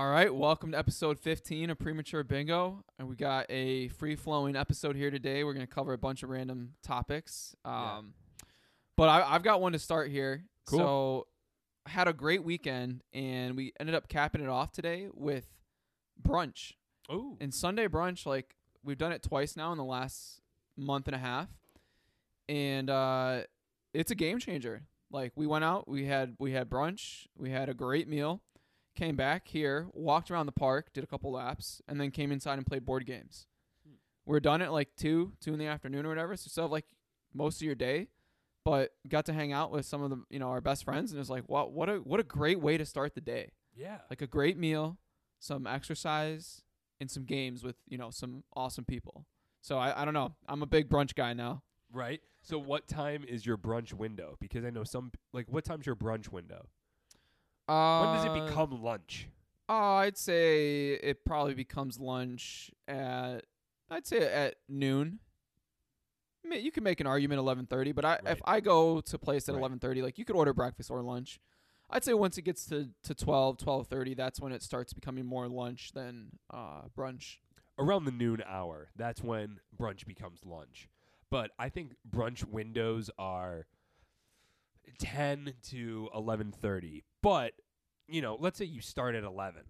All right, welcome to episode 15 of Premature Bingo. And we got a free flowing episode here today. We're going to cover a bunch of random topics. Um, But I, I've got one to start here. Cool. So, I had a great weekend, and we ended up capping it off today with brunch. Oh, And Sunday brunch, like, we've done it twice now in the last month and a half. And uh, it's a game changer. Like, we went out, we had we had brunch, we had a great meal came back here, walked around the park, did a couple laps, and then came inside and played board games. Hmm. We are done at like two, two in the afternoon or whatever. So still have like most of your day, but got to hang out with some of the you know our best friends, and it's like what what a what a great way to start the day. yeah. Like a great meal, some exercise, and some games with you know some awesome people. So I I don't know. I'm a big brunch guy now. right. So, what time is your brunch window? Because I know some like what time's your brunch window? Uh, when does it become lunch? Oh, I'd say it probably becomes lunch at I'd say at noon. I mean, you can make an argument eleven thirty, but I if I go to place at Right. eleven thirty, like you could order breakfast or lunch. I'd say once it gets to to 12, 12:30, that's when it starts becoming more lunch than uh, brunch. Around the noon hour. That's when brunch becomes lunch. But I think brunch windows are 10 to 11:30. But, you know, let's say you start at 11.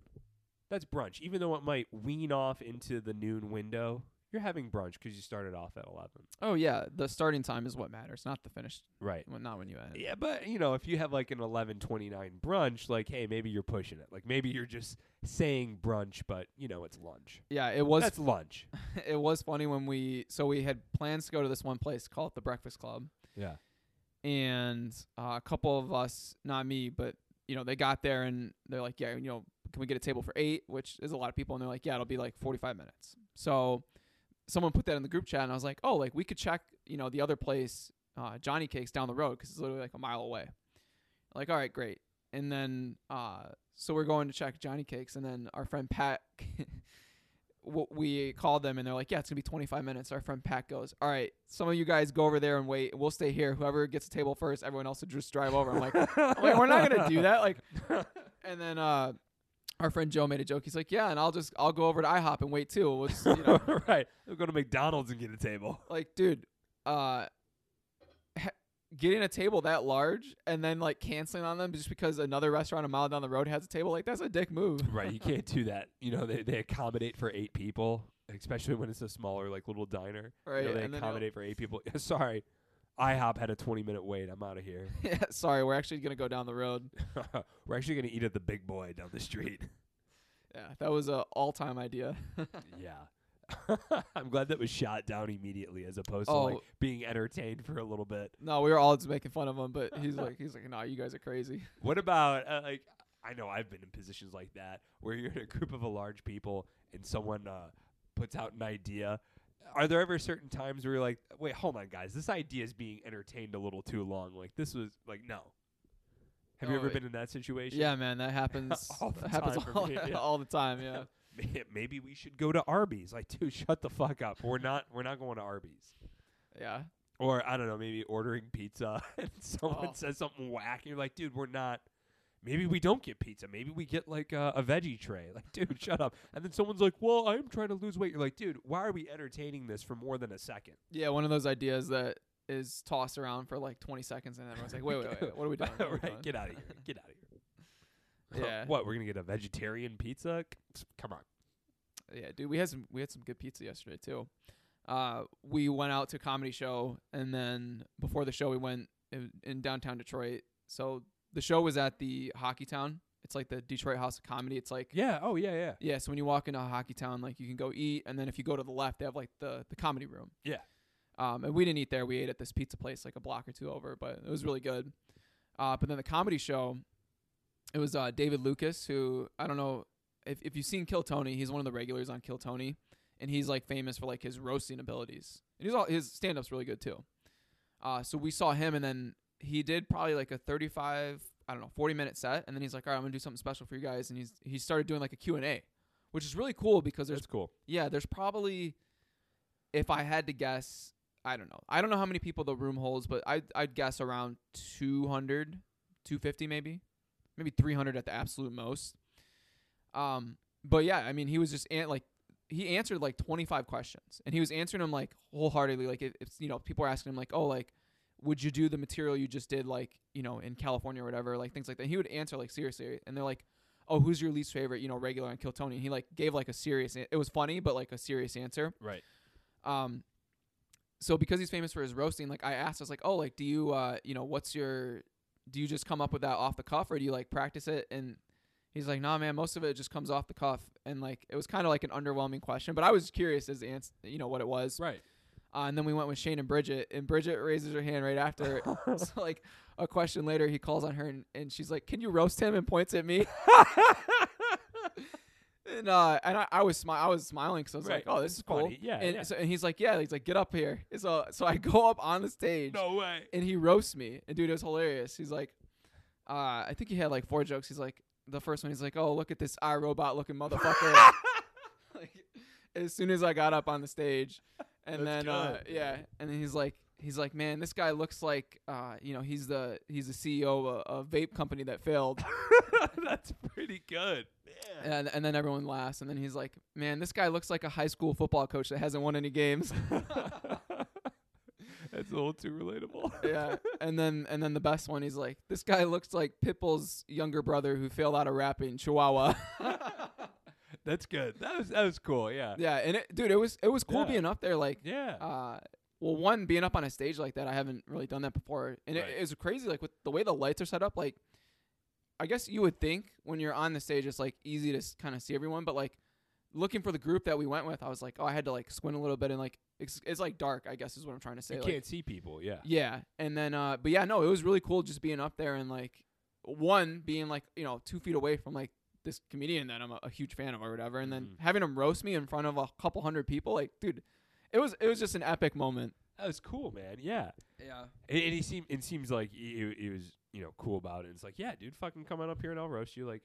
That's brunch. Even though it might wean off into the noon window, you're having brunch cuz you started off at 11. Oh yeah, the starting time is what matters, not the finish. Right. Well, not when you end. Yeah, but you know, if you have like an eleven twenty nine brunch, like, hey, maybe you're pushing it. Like, maybe you're just saying brunch, but you know, it's lunch. Yeah, it was That's lunch. it was funny when we so we had plans to go to this one place called the Breakfast Club. Yeah. And uh, a couple of us, not me, but you know, they got there and they're like, yeah, you know, can we get a table for eight? Which is a lot of people, and they're like, yeah, it'll be like forty-five minutes. So someone put that in the group chat, and I was like, oh, like we could check, you know, the other place, uh, Johnny Cakes down the road because it's literally like a mile away. Like, all right, great. And then, uh, so we're going to check Johnny Cakes, and then our friend Pat. w- We called them and they're like, "Yeah, it's gonna be 25 minutes." Our friend Pat goes, "All right, some of you guys go over there and wait. We'll stay here. Whoever gets a table first, everyone else will just drive over." I'm like, I'm like, we're not gonna do that. Like, and then uh, our friend Joe made a joke. He's like, "Yeah, and I'll just I'll go over to IHOP and wait too." We'll just, you know, right. We'll go to McDonald's and get a table. like, dude, uh, getting a table that large and then like canceling on them just because another restaurant a mile down the road has a table, like that's a dick move. Right. You can't do that. You know, they, they accommodate for eight people, especially when it's a smaller, like little diner. Right, You know, they and accommodate for eight people. Sorry. IHOP had a 20 minute wait. I'm out of here. yeah, sorry, we're actually gonna go down the road. We're actually going to eat at the big boy down the street. Yeah, that was a all-time idea. yeah. I'm glad that was shot down immediately as opposed to Oh. like being entertained for a little bit. no, we were all just making fun of him, but he's like, he's like, nah, you guys are crazy. What about uh, like I know I've been in positions like that where you're in a group of a large people and someone uh, puts out an idea. Are there ever certain times where you're like, wait, hold on, guys, this idea is being entertained a little too long. Like this was like no. Have you Oh, ever it- been in that situation? Yeah, man, that happens. All the happens all, me, yeah. all the time. Yeah. May- Maybe we should go to Arby's. Like, dude, shut the fuck up. We're not. We're not going to Arby's. Yeah. Or I don't know, maybe ordering pizza and someone Oh. says something whack, and you're like, dude, we're not. Maybe we don't get pizza. Maybe we get like a, a veggie tray. Like, dude, shut up. And then someone's like, well, I'm trying to lose weight. You're like, dude, why are we entertaining this for more than a second? Yeah, one of those ideas that is tossed around for like 20 seconds, and everyone's like, wait, wait, wait, what are we doing? What are we doing? right, get out of here. Get out of here. Yeah. what? We're gonna get a vegetarian pizza? Come on. Yeah, dude, we had some we had some good pizza yesterday too. Uh, we went out to a comedy show, and then before the show, we went in, in downtown Detroit. So the show was at the Hockey Town. It's like the Detroit House of Comedy. It's like Yeah. Oh yeah. Yeah. yeah. So when you walk into Hockey Town, like you can go eat, and then if you go to the left, they have like the the comedy room. Yeah. Um, and we didn't eat there. We ate at this pizza place like a block or two over, but it was really good. Uh, but then the comedy show, it was uh, David Lucas, who I don't know if if you've seen Kill Tony. He's one of the regulars on Kill Tony, and he's like famous for like his roasting abilities. And he's all his stand up's really good too. Uh, so we saw him, and then he did probably like a thirty five, I don't know, forty minute set, and then he's like, all right, I'm gonna do something special for you guys, and he's he started doing like a Q and A, which is really cool because there's That's cool. yeah, there's probably if I had to guess, I don't know. I don't know how many people the room holds, but I I'd guess around 200, 250 maybe. Maybe 300 at the absolute most. Um, but yeah, I mean, he was just an- like he answered like 25 questions, and he was answering them like wholeheartedly. Like if, if you know people were asking him like, oh, like would you do the material you just did like you know in California or whatever, like things like that. He would answer like seriously, and they're like. Oh, who's your least favorite? You know, regular on Kill Tony. And he like gave like a serious. It was funny, but like a serious answer. Right. Um, so because he's famous for his roasting, like I asked, I was like, oh, like do you, uh, you know, what's your, do you just come up with that off the cuff or do you like practice it? And he's like, nah, man, most of it just comes off the cuff. And like it was kind of like an underwhelming question, but I was curious as the answer, you know, what it was. Right. Uh, and then we went with Shane and Bridget, and Bridget raises her hand right after. so like a question later, he calls on her, and, and she's like, "Can you roast him?" and points at me. and uh, and I, I was smi- I was smiling because I was Right. like, "Oh, this is cool." funny. Yeah, And, yeah. So, and he's like, "Yeah." He's like, "Get up here." And So so I go up on the stage, no way. and he roasts me, and dude, it was hilarious. He's like, uh, I think he had like four jokes. He's like, the first one, he's like, "Oh, look at this iRobot looking motherfucker." like, as soon as I got up on the stage, and That's then uh, yeah, and then he's like, he's like, man, this guy looks like, uh, you know, he's the he's the CEO of a, a vape company that failed, That's pretty good. Man. and and then everyone laughs, and then he's like, man, this guy looks like a high school football coach that hasn't won any games. That's a little too relatable. yeah, and then and then the best one, he's like, this guy looks like Pitbull's younger brother who failed out of rapping, Chihuahua. That's good. That was that was cool. Yeah. yeah, and it, dude, it was it was cool Yeah. being up there, like. Yeah. uh well one being up on a stage like that i haven't really done that before and Right. it, it crazy like with the way the lights are set up like i guess you would think when you're on the stage it's like easy to kind of see everyone but like looking for the group that we went with i was like oh i had to like squint a little bit and like it's, it's like dark i guess is what i'm trying to say you like, can't see people. Yeah. yeah and then uh but yeah no it was really cool just being up there and like one being like you know two feet away from like this comedian that i'm a, a huge fan of or whatever and then Mhm. having him roast me in front of a couple hundred people like dude it was it was just an epic moment That was cool, man. Yeah. yeah And, and he seemed it seems like he, he was you know cool about it. It's like yeah, dude, fucking come on up here and I'll roast you like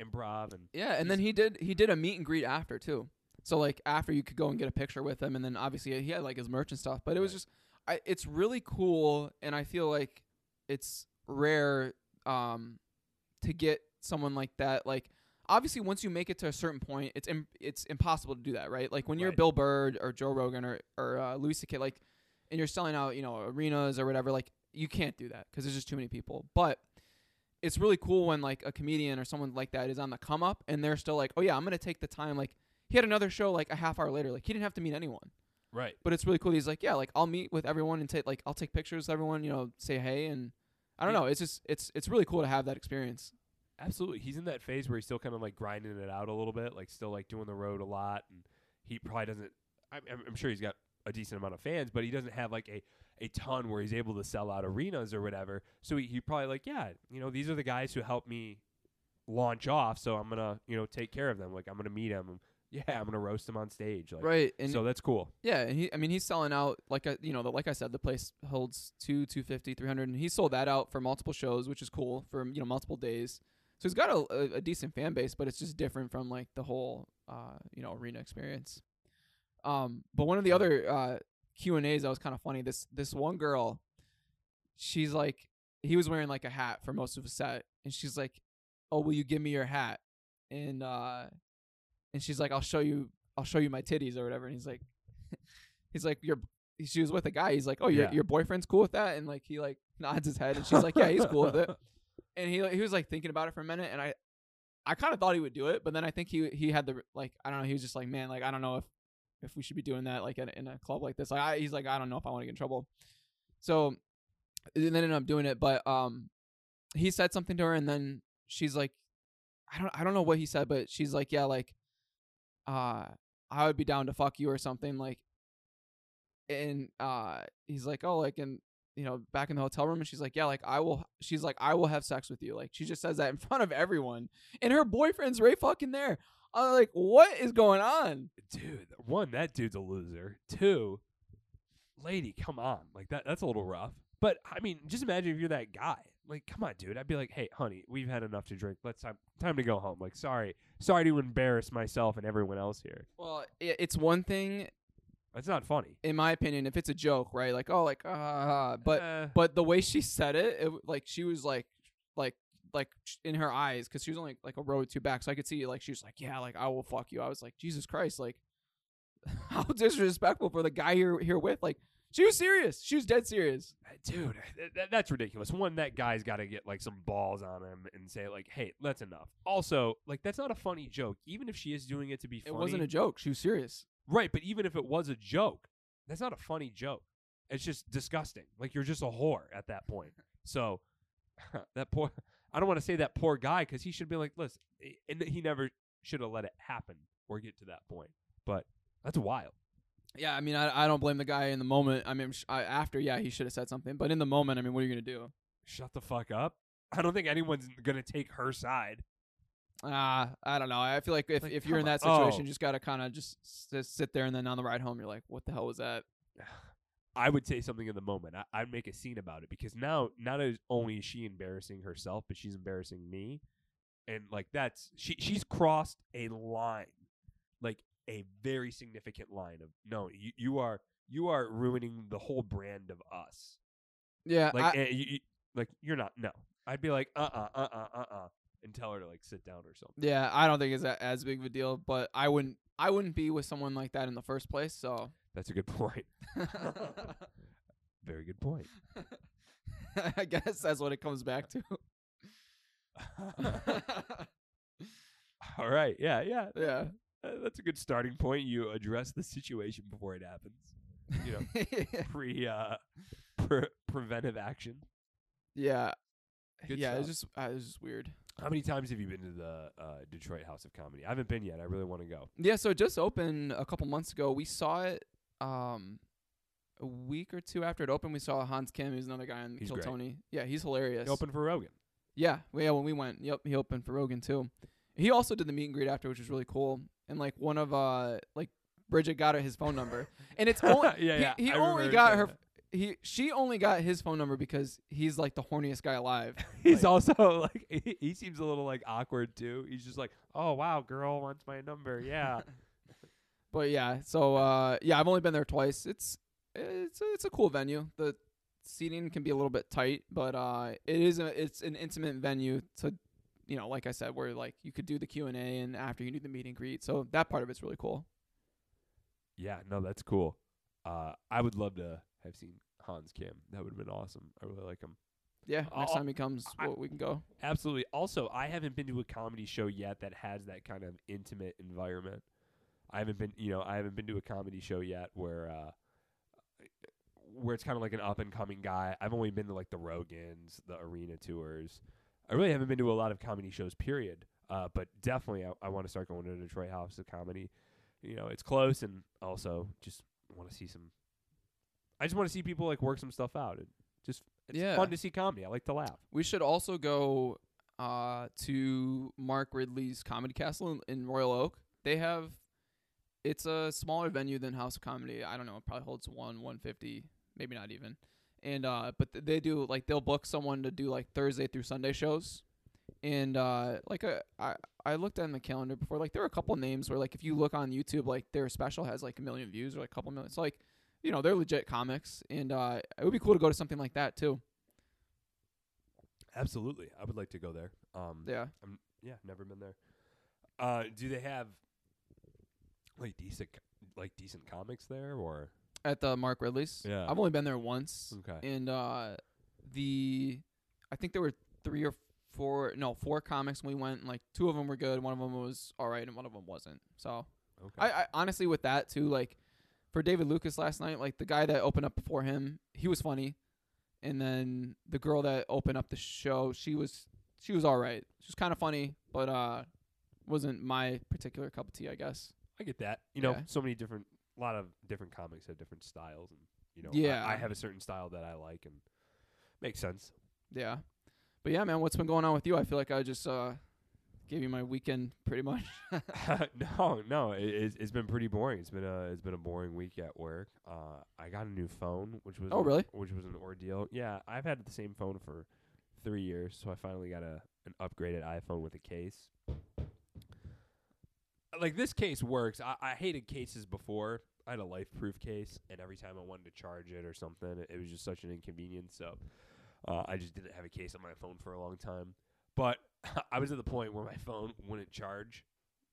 improv and Yeah, and then he did he did a meet and greet after too. So like after you could go and get a picture with him, and then obviously he had like his merch and stuff. But it was Right. just, I it's really cool, and I feel like it's rare um to get someone like that. Like obviously once you make it to a certain point, it's Im- it's impossible to do that, right? Like when you're Right. Bill Burr or Joe Rogan or or uh, Louis C.K. like, and you're selling out you know arenas or whatever, like you can't do that because there's just too many people. But it's really cool when like a comedian or someone like that is on the come up and they're still like, oh yeah, I'm gonna take the time. Like he had another show like a half hour later. Like he didn't have to meet anyone, right. but it's really cool. He's like, yeah, like I'll meet with everyone and take like I'll take pictures with everyone. You know, say hey and I don't Yeah. know. It's just it's it's really cool to have that experience. Absolutely. He's in that phase where he's still kind of like grinding it out a little bit, like still like doing the road a lot, and he probably doesn't. I'm, I'm- sure he's got a decent amount of fans, but he doesn't have like a a ton where he's able to sell out arenas or whatever. So he, he probably like, yeah, you know, these are the guys who helped me launch off, so I'm gonna you know take care of them. Like I'm gonna meet them. Yeah, I'm gonna roast them on stage. Like, right. And so that's cool. yeah, and he I mean he's selling out like I, you know the, like I said the place holds two 250 300 and he sold that out for multiple shows, which is cool for you know multiple days. So he's got a, a, a decent fan base, but it's just different from like the whole uh, you know arena experience. Um, but one of the other uh, Q and A's that was kind of funny. This this one girl, she's like, he was wearing like a hat for most of the set, and she's like, "Oh, will you give me your hat?" And uh, and she's like, "I'll show you, I'll show you my titties or whatever." And he's like, he's like, "Your," she was with a guy. He's like, "Oh, your Yeah. your boyfriend's cool with that?" And like he like nods his head, and she's like, "Yeah, he's cool with it." And he he was like thinking about it for a minute, and I I kind of thought he would do it, but then I think he he had the like I don't know. He was just like, man, like I don't know if if we should be doing that like in, in a club like this. Like I, he's like, I don't know if I want to get in trouble. So they ended up doing it, but um, he said something to her, and then she's like, I don't I don't know what he said, but she's like, yeah, like, uh, I would be down to fuck you or something like. And uh, he's like, oh, like, and you know, back in the hotel room, and she's like, yeah, like I will. She's like, I will have sex with you. Like she just says that in front of everyone, and her boyfriend's right fucking there. I'm like, what is going on? dude one that dude's a loser two lady come on like that that's a little rough but i mean just imagine if you're that guy like come on dude i'd be like hey honey we've had enough to drink let's time time to go home like sorry sorry to embarrass myself and everyone else here Well, it's one thing, that's not funny in my opinion, if it's a joke, right? Like, oh, like, ah, but Eh, but the way she said it, it w- like she was like like like in her eyes because she was only like a row or two back, so I could see like she was like, yeah, like I will fuck you. I was like, Jesus Christ, like how disrespectful for the guy you're here with. Like she was serious. She was dead serious. Uh, dude th- th- that's ridiculous one that guy's got to get like some balls on him and say like hey that's enough also like that's not a funny joke even if she is doing it to be funny, It wasn't a joke. She was serious. Right but even if it was a joke that's not a funny joke it's just disgusting like you're just a whore at that point so that poor i don't want to say that poor guy because he should be like listen eh, and he never should have let it happen or get to that point but that's wild Yeah, I mean, I, I don't blame the guy in the moment. I mean, sh- I, after, yeah, he should have said something. But in the moment, I mean, what are you gonna do? shut the fuck up i don't think anyone's gonna take her side Ah, I don't know. I feel like if, Like, if you're in that situation, Oh. you just gotta kind of just, sit there, and then on the ride home, you're like, what the hell was that? I would say something in the moment. I, I'd make a scene about it because now not only is she embarrassing herself, but she's embarrassing me, and like that's she she's crossed a line, like a very significant line of no, you you are you are ruining the whole brand of us. Yeah, Like I- eh, you, you- like you're not no. I'd be like uh uh uh uh uh uh and tell her to like sit down or something. yeah, I don't think it's a, as big of a deal. But I wouldn't, I wouldn't be with someone like that in the first place. So, That's a good point. Very good point. I guess that's what it comes back to. All right. Yeah. Yeah. yeah. Uh, that's a good starting point. You address the situation before it happens. You know, pre uh, pre- preventive action. yeah. Good yeah, it's just uh, it's just weird. How many times have you been to the uh, Detroit House of Comedy? I haven't been yet. I really want to go. Yeah, so it just opened a couple months ago. We saw it um a week or two after it opened. We saw Hans Kim, who's another guy on He's Kill great. Tony. Yeah, he's hilarious. He opened for Rogan. Yeah, well, yeah. When we went, yep, he opened for Rogan too. He also did the meet and greet after, which was really cool. And like one of uh like Bridget got her his phone number, and it's only yeah, he, yeah. he I only got her. that. He she only got his phone number because he's like the horniest guy alive. He's like- also like he, he seems a little like awkward too. He's just like, oh wow, girl wants my number. Yeah. But yeah, so uh, yeah, I've only been there twice. It's it's a, it's a cool venue. The seating can be a little bit tight, but uh, it is a it's an intimate venue to, you know, like I said, where like you could do the Q and A and after you do the meet and greet. So that part of it's really cool. yeah. No, that's cool. Uh, I would love to have seen Hans Kim. That would have been awesome. I really like him. Yeah, next I'll- time he comes, I- well, we can go. Absolutely. Also, I haven't been to a comedy show yet that has that kind of intimate environment. I haven't been, you know, I haven't been to a comedy show yet where uh where it's kind of like an up and coming guy. I've only been to like the Rogans, the arena tours. I really haven't been to a lot of comedy shows period. Uh but definitely I, I want to start going to Detroit House of Comedy. You know, it's close and also just want to see some I just want to see people like work some stuff out. It just it's Yeah. fun to see comedy. I like to laugh. We should also go uh, to Mark Ridley's Comedy Castle in, in Royal Oak. They have it's a smaller venue than House of Comedy. I don't know, it probably holds one, one fifty, maybe not even. And uh, but th- they do like they'll book someone to do like Thursday through Sunday shows. And uh, like uh, I I looked at the calendar before. Like there were a couple names where like if you look on YouTube, like their special has like a million views or like a couple million. It's like you know they're legit comics, and uh, it would be cool to go to something like that too. Absolutely, I would like to go there. Um, Yeah. I'm, yeah, never been there. Uh, do they have like decent, like decent comics there, or at the Mark Ridley's. Yeah. I've only been there once, okay? and uh, the I think there were three or four, no, four comics when we went. And like two of them were good, one of them was all right, and one of them wasn't. So Okay. I, I honestly with that too, like for David Lucas last night, like the guy that opened up before him, he was funny, and then the girl that opened up the show, she was she was all right. She was kind of funny, but uh, wasn't my particular cup of tea, I guess. I get that. You know, Yeah. so many different, a lot of different comics have different styles, and you know, Yeah. I, I have a certain style that I like, and makes sense. Yeah. But yeah, man, what's been going on with you? I feel like I just uh gave you my weekend pretty much. no, no, it, it's, it's been pretty boring. It's been a it's been a boring week at work. Uh, I got a new phone, which was Oh, an- really? which was an ordeal. Yeah, I've had the same phone for three years, so I finally got a an upgraded iPhone with a case. Like this case works. I, I hated cases before. I had a life proof case, and every time I wanted to charge it or something, it, it was just such an inconvenience. So uh, I just didn't have a case on my phone for a long time. But I was at the point where my phone wouldn't charge.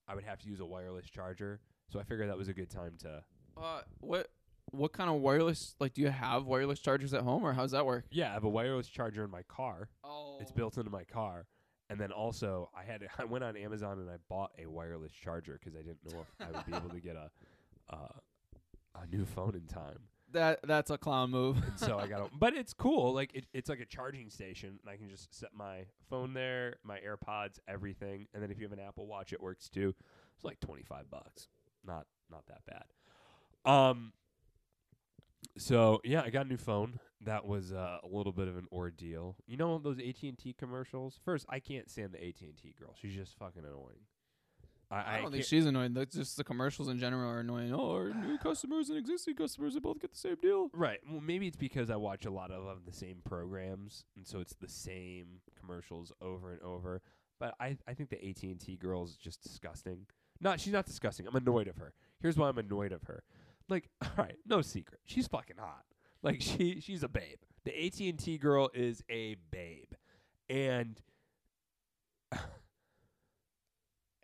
I would have to use a wireless charger. So I figured that was a good time to. Uh, what what kind of wireless? Like, do you have wireless chargers at home, or how does that work? Yeah, I have a wireless charger in my car. Oh, It's built into my car. And then also, I had I went on Amazon and I bought a wireless charger because I didn't know if I would be able to get a uh, a new phone in time. That that's a clown move. And so I got but it's cool. Like it, it's like a charging station, and I can just set my phone there, my AirPods, everything. And then if you have an Apple Watch, it works too. It's like twenty five bucks. Not not that bad. Um. So yeah, I got a new phone. That was uh, a little bit of an ordeal. You know those AT and T commercials. First, I can't stand the AT and T girl. She's just fucking annoying. I, I don't think she's annoying. That's just the commercials in general are annoying. Oh, our new customers and existing customers, they both get the same deal. Right. Well, maybe it's because I watch a lot of, of the same programs, and so it's the same commercials over and over. But I, I think the AT and T girl is just disgusting. Not, she's not disgusting. I'm annoyed of her. Here's why I'm annoyed of her. Like, all right, no secret, she's fucking hot. Like, she, she's a babe. The AT and T girl is a babe, and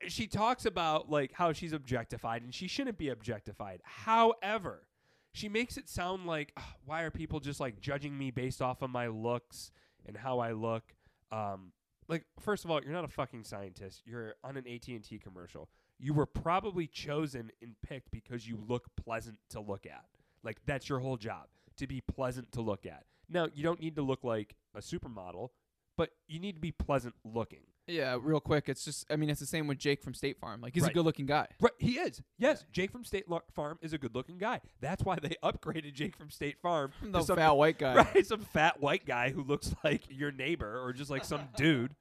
she talks about like how she's objectified, and she shouldn't be objectified. However, she makes it sound like "Ugh, why are people just like judging me based off of my looks and how I look? Um like first of all you're not a fucking scientist. You're on an AT&T commercial. You were probably chosen and picked because you look pleasant to look at. Like that's your whole job to be pleasant to look at. Now you don't need to look like a supermodel but you need to be pleasant looking Yeah, real quick. It's just, I mean, it's the same with Jake from State Farm. Like, he's Right. a good looking guy. Right, he is. Yes, Jake from State Lo- Farm is a good-looking guy. That's why they upgraded Jake from State Farm The to some fat white guy. Right, some fat white guy who looks like your neighbor or just like some dude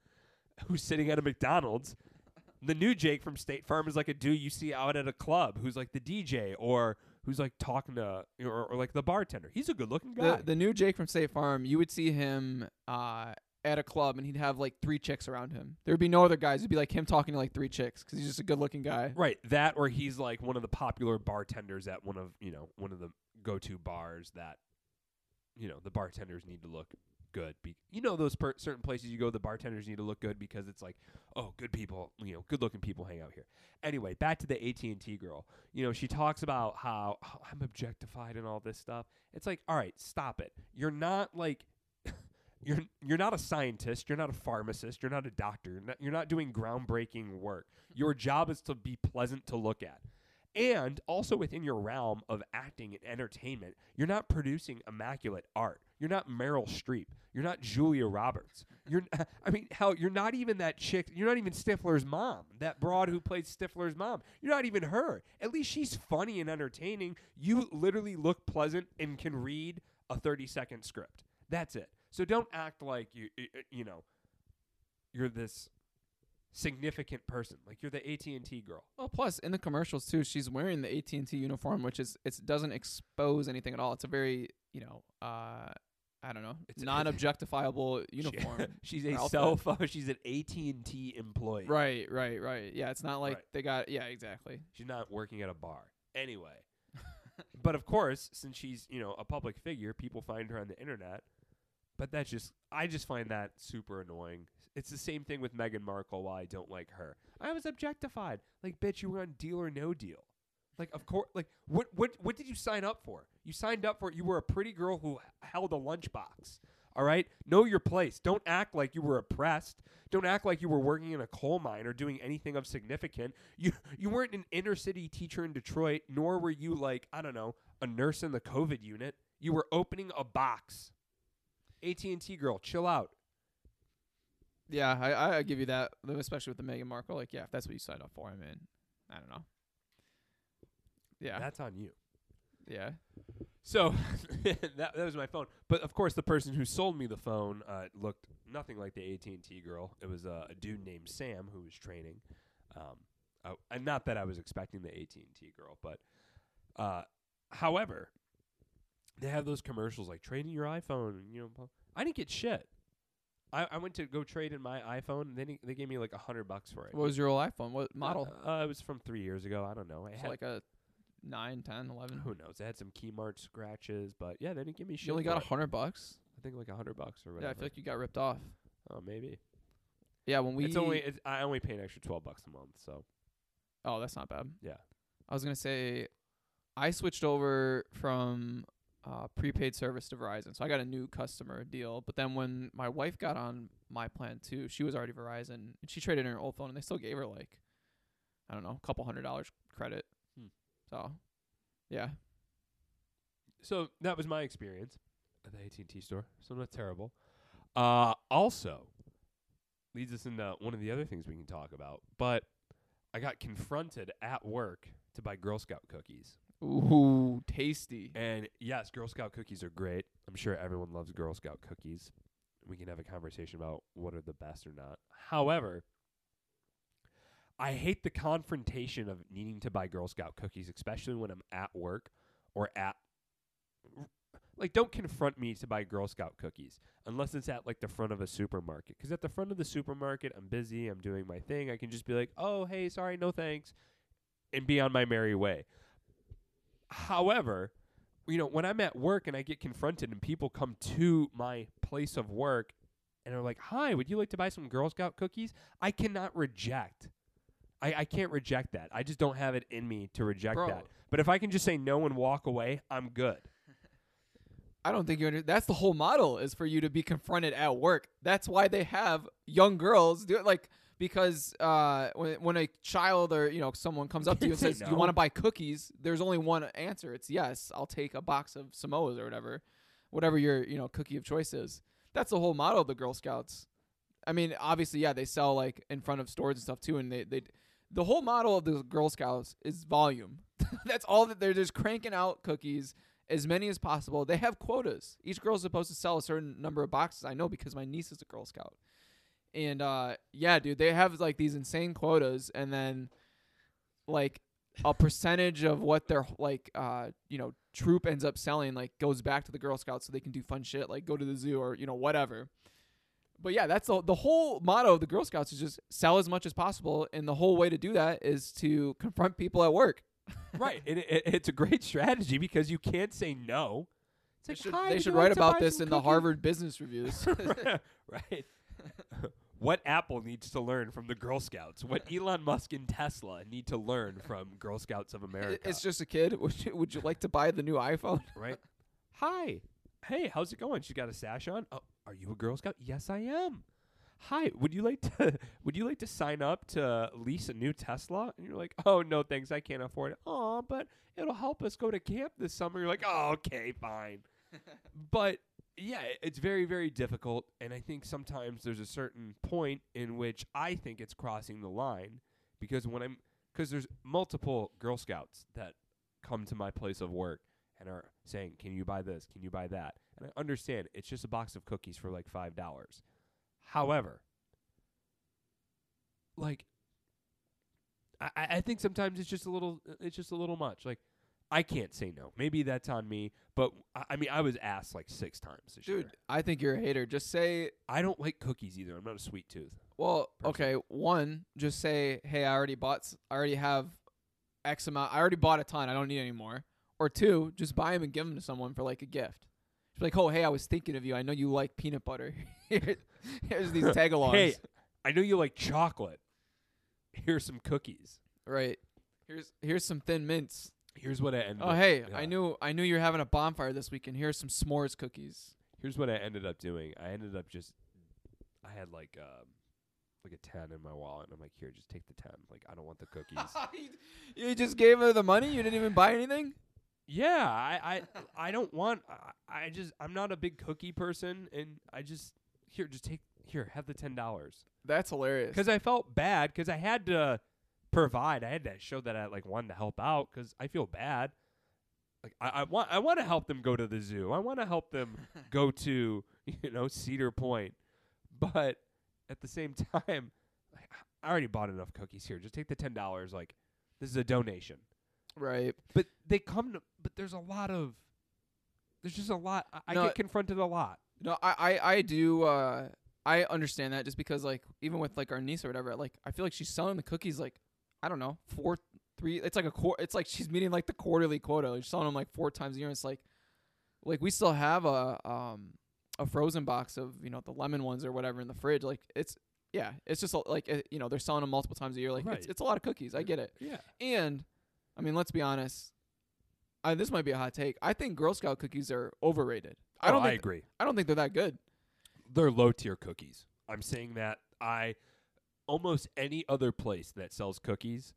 who's sitting at a McDonald's. The new Jake from State Farm is like a dude you see out at a club who's like the DJ or who's like talking to or, or like the bartender. He's a good looking guy. The, the new Jake from State Farm, you would see him uh, at a club and he'd have like three chicks around him. There'd be no other guys. It'd be like him talking to like three chicks because he's just a good looking guy. right, that or he's like one of the popular bartenders at one of, you know, one of the go-to bars that you know, the bartenders need to look good. Be- you know those per- certain places you go the bartenders need to look good because it's like, oh, good people, you know, good-looking people hang out here. Anyway, back to the AT&T girl. You know, she talks about how "Oh, I'm objectified and all this stuff. It's like, all right, stop it. You're not like you're you're not a scientist, you're not a pharmacist, you're not a doctor. You're not, you're not doing groundbreaking work. Your job is to be pleasant to look at. And also within your realm of acting and entertainment, you're not producing immaculate art. You're not Meryl Streep. You're not Julia Roberts. You're I mean, hell, you're not even that chick. You're not even Stifler's mom. That broad who played Stifler's mom. You're not even her. At least she's funny and entertaining. You literally look pleasant and can read a 30 second script. That's it. So don't act like you you, know you're this significant person. Like you're the AT&T girl. Well, plus in the commercials too, she's wearing the AT and T uniform, which is it doesn't expose anything at all. It's a very you know, uh, I don't know, It's- non objectifiable uniform. she's a outfit. cell phone. She's an AT and T employee. Right, right, right. Yeah, it's not like Right. they got. Yeah, exactly. She's not working at a bar. Anyway, but of course, since she's you know a public figure, people find her on the internet. But that's just I just find that super annoying. It's the same thing with Meghan Markle. Why I don't like her. I was objectified. Like, bitch, you were on Deal or No Deal. Like, of course. Like, what what what did you sign up for? You signed up for. You were a pretty girl who held a lunchbox. All right, know your place. Don't act like you were oppressed. Don't act like you were working in a coal mine or doing anything of significant. You you weren't an inner city teacher in Detroit, nor were you like I don't know a nurse in the COVID unit. You were opening a box. AT and T girl, chill out. Yeah, I I give you that, especially with the Meghan Markle. Like, yeah, if that's what you signed up for, I mean, I don't know. Yeah, That's on you. yeah. So that that was my phone. But of course, the person who sold me the phone uh, looked nothing like the AT and T girl. It was uh, a dude named Sam who was training. Um, uh, and not that I was expecting the AT and T girl, but uh, however, they have those commercials like trading your iPhone. You know, I didn't get shit. I, I went to go trade in my iPhone, and they they gave me like a hundred bucks for it. What was your old iPhone? What model? Uh, it was from three years ago. I don't know. I It's had like a 9, 10, 11. who knows? They had some Kmart scratches, but yeah, they didn't give me shit. You only got a hundred bucks. I think like a hundred bucks or whatever. Yeah. I feel like you got ripped off. oh, maybe. Yeah, when we it's only it's, I only pay an extra twelve bucks a month. So Oh, that's not bad. Yeah. I was gonna say, I switched over from uh, prepaid service to Verizon, so I got a new customer deal. But then when my wife got on my plan too, she was already Verizon, and she traded in her old phone, and they still gave her like, I don't know, a couple hundred dollars credit. Hmm. So, yeah, so that was my experience at the AT and T store. So not terrible. Uh, also leads us into one of the other things we can talk about. But I got confronted at work to buy Girl Scout cookies. Ooh, tasty. And yes, Girl Scout cookies are great. I'm sure everyone loves Girl Scout cookies. We can have a conversation about what are the best or not. However, I hate the confrontation of needing to buy Girl Scout cookies, especially when I'm at work or at like don't confront me to buy Girl Scout cookies unless it's at like the front of a supermarket. Cuz at the front of the supermarket, I'm busy, I'm doing my thing. I can just be like, "Oh, hey, sorry, no thanks." and be on my merry way. However, you know, when I'm at work and I get confronted and people come to my place of work and are like, "Hi, would you like to buy some Girl Scout cookies?" I cannot reject. I, I can't reject that. I just don't have it in me to reject Bro. that. But if I can just say no and walk away, I'm good. I don't think you under- that's the whole model is for you to be confronted at work. That's why they have young girls do it like because uh, when when a child or you know someone comes up to you and Say says, "Do you want to buy cookies?" There's only one answer. It's yes. I'll take a box of Samoas or whatever, whatever your you know cookie of choice is. That's the whole model of the Girl Scouts. I mean, obviously, yeah, they sell like in front of stores and stuff too, and they they the whole model of the Girl Scouts is volume. That's all that they're just cranking out cookies as many as possible. They have quotas. Each girl's supposed to sell a certain number of boxes. I know because my niece is a Girl Scout. And uh yeah, dude, they have like these insane quotas and then like a percentage of what their like uh you know troop ends up selling like goes back to the Girl Scouts so they can do fun shit like go to the zoo or you know whatever. But yeah, that's the the whole motto of the Girl Scouts is just sell as much as possible and the whole way to do that is to confront people at work. right. It, it, it's a great strategy because you can't say no. It's They like, should, they should write about this some in the? Harvard Business Reviews. right. What Apple needs to learn from the Girl Scouts, what Elon Musk and Tesla need to learn from Girl Scouts of America. it's just a kid. Would you, would you like to buy the new iPhone? right. Hi. Hey, how's it going? She got a sash on. Oh, are you a Girl Scout? Yes, I am. Hi, would you like to would you like to sign up to lease a new Tesla? And you're like, "Oh, no, thanks. I can't afford it." "Oh, but it'll help us go to camp this summer." You're like, "Oh, okay, fine." but yeah, it's very very difficult and I think sometimes there's a certain point in which I think it's crossing the line because when I'm cuz there's multiple Girl Scouts that come to my place of work and are saying, "Can you buy this? Can you buy that?" And I understand it's just a box of cookies for like $5. However, like I I think sometimes it's just a little it's just a little much. Like I can't say no. Maybe that's on me, but I, I mean I was asked like 6 times this Dude, year. I think you're a hater. Just say, I don't like cookies either. I'm not a sweet tooth. well, Person. okay, one, just say, hey, I already bought, s- I already have X amount. I already bought a ton. I don't need any more. Or two, just buy them and give them to someone for like a gift. Just be like, oh, hey, I was thinking of you. I know you like peanut butter. Here- Here's these tagalongs. Hey, I know you like chocolate. Here's some cookies. right. Here's here's some thin mints. Here's what I ended Oh, up hey, yeah. I knew I knew you're having a bonfire this weekend. Here's some s'mores cookies. Here's what I ended up doing. I ended up just I had like um like a 10 in my wallet and I'm like, "Here, just take the 10." Like I don't want the cookies. you just gave her the money. You didn't even buy anything. Yeah, I, I, I don't want. I, I just, I'm not a big cookie person, and I just here, just take here, have the ten dollars That's hilarious. because I felt bad because I had to provide. I had to show that I like wanted to help out because I feel bad. Like I, I want, I want to help them go to the zoo. I want to help them go to you know Cedar Point, but at the same time, like, I already bought enough cookies here. Just take the ten dollars. Like this is a donation. right. But they come to. But there's a lot of. There's just a lot. I, I get confronted a lot. No, I, I, I do. Uh, I understand that just because, like, even with like our niece or whatever, like, I feel like she's selling the cookies like, I don't know, four, three. It's like a quar It's like she's meeting like the quarterly quota. She's selling them like four times a year. And it's like, like we still have a um a frozen box of you know the lemon ones or whatever in the fridge. Like it's yeah, it's just a- like uh, you know they're selling them multiple times a year. Like it's Right. it's a lot of cookies. I get it. Yeah. And I mean, let's be honest. I, this might be a hot take. I think Girl Scout cookies are overrated. I Oh, don't I think agree. I don't think they're that good. They're low tier cookies. I'm saying that I almost any other place that sells cookies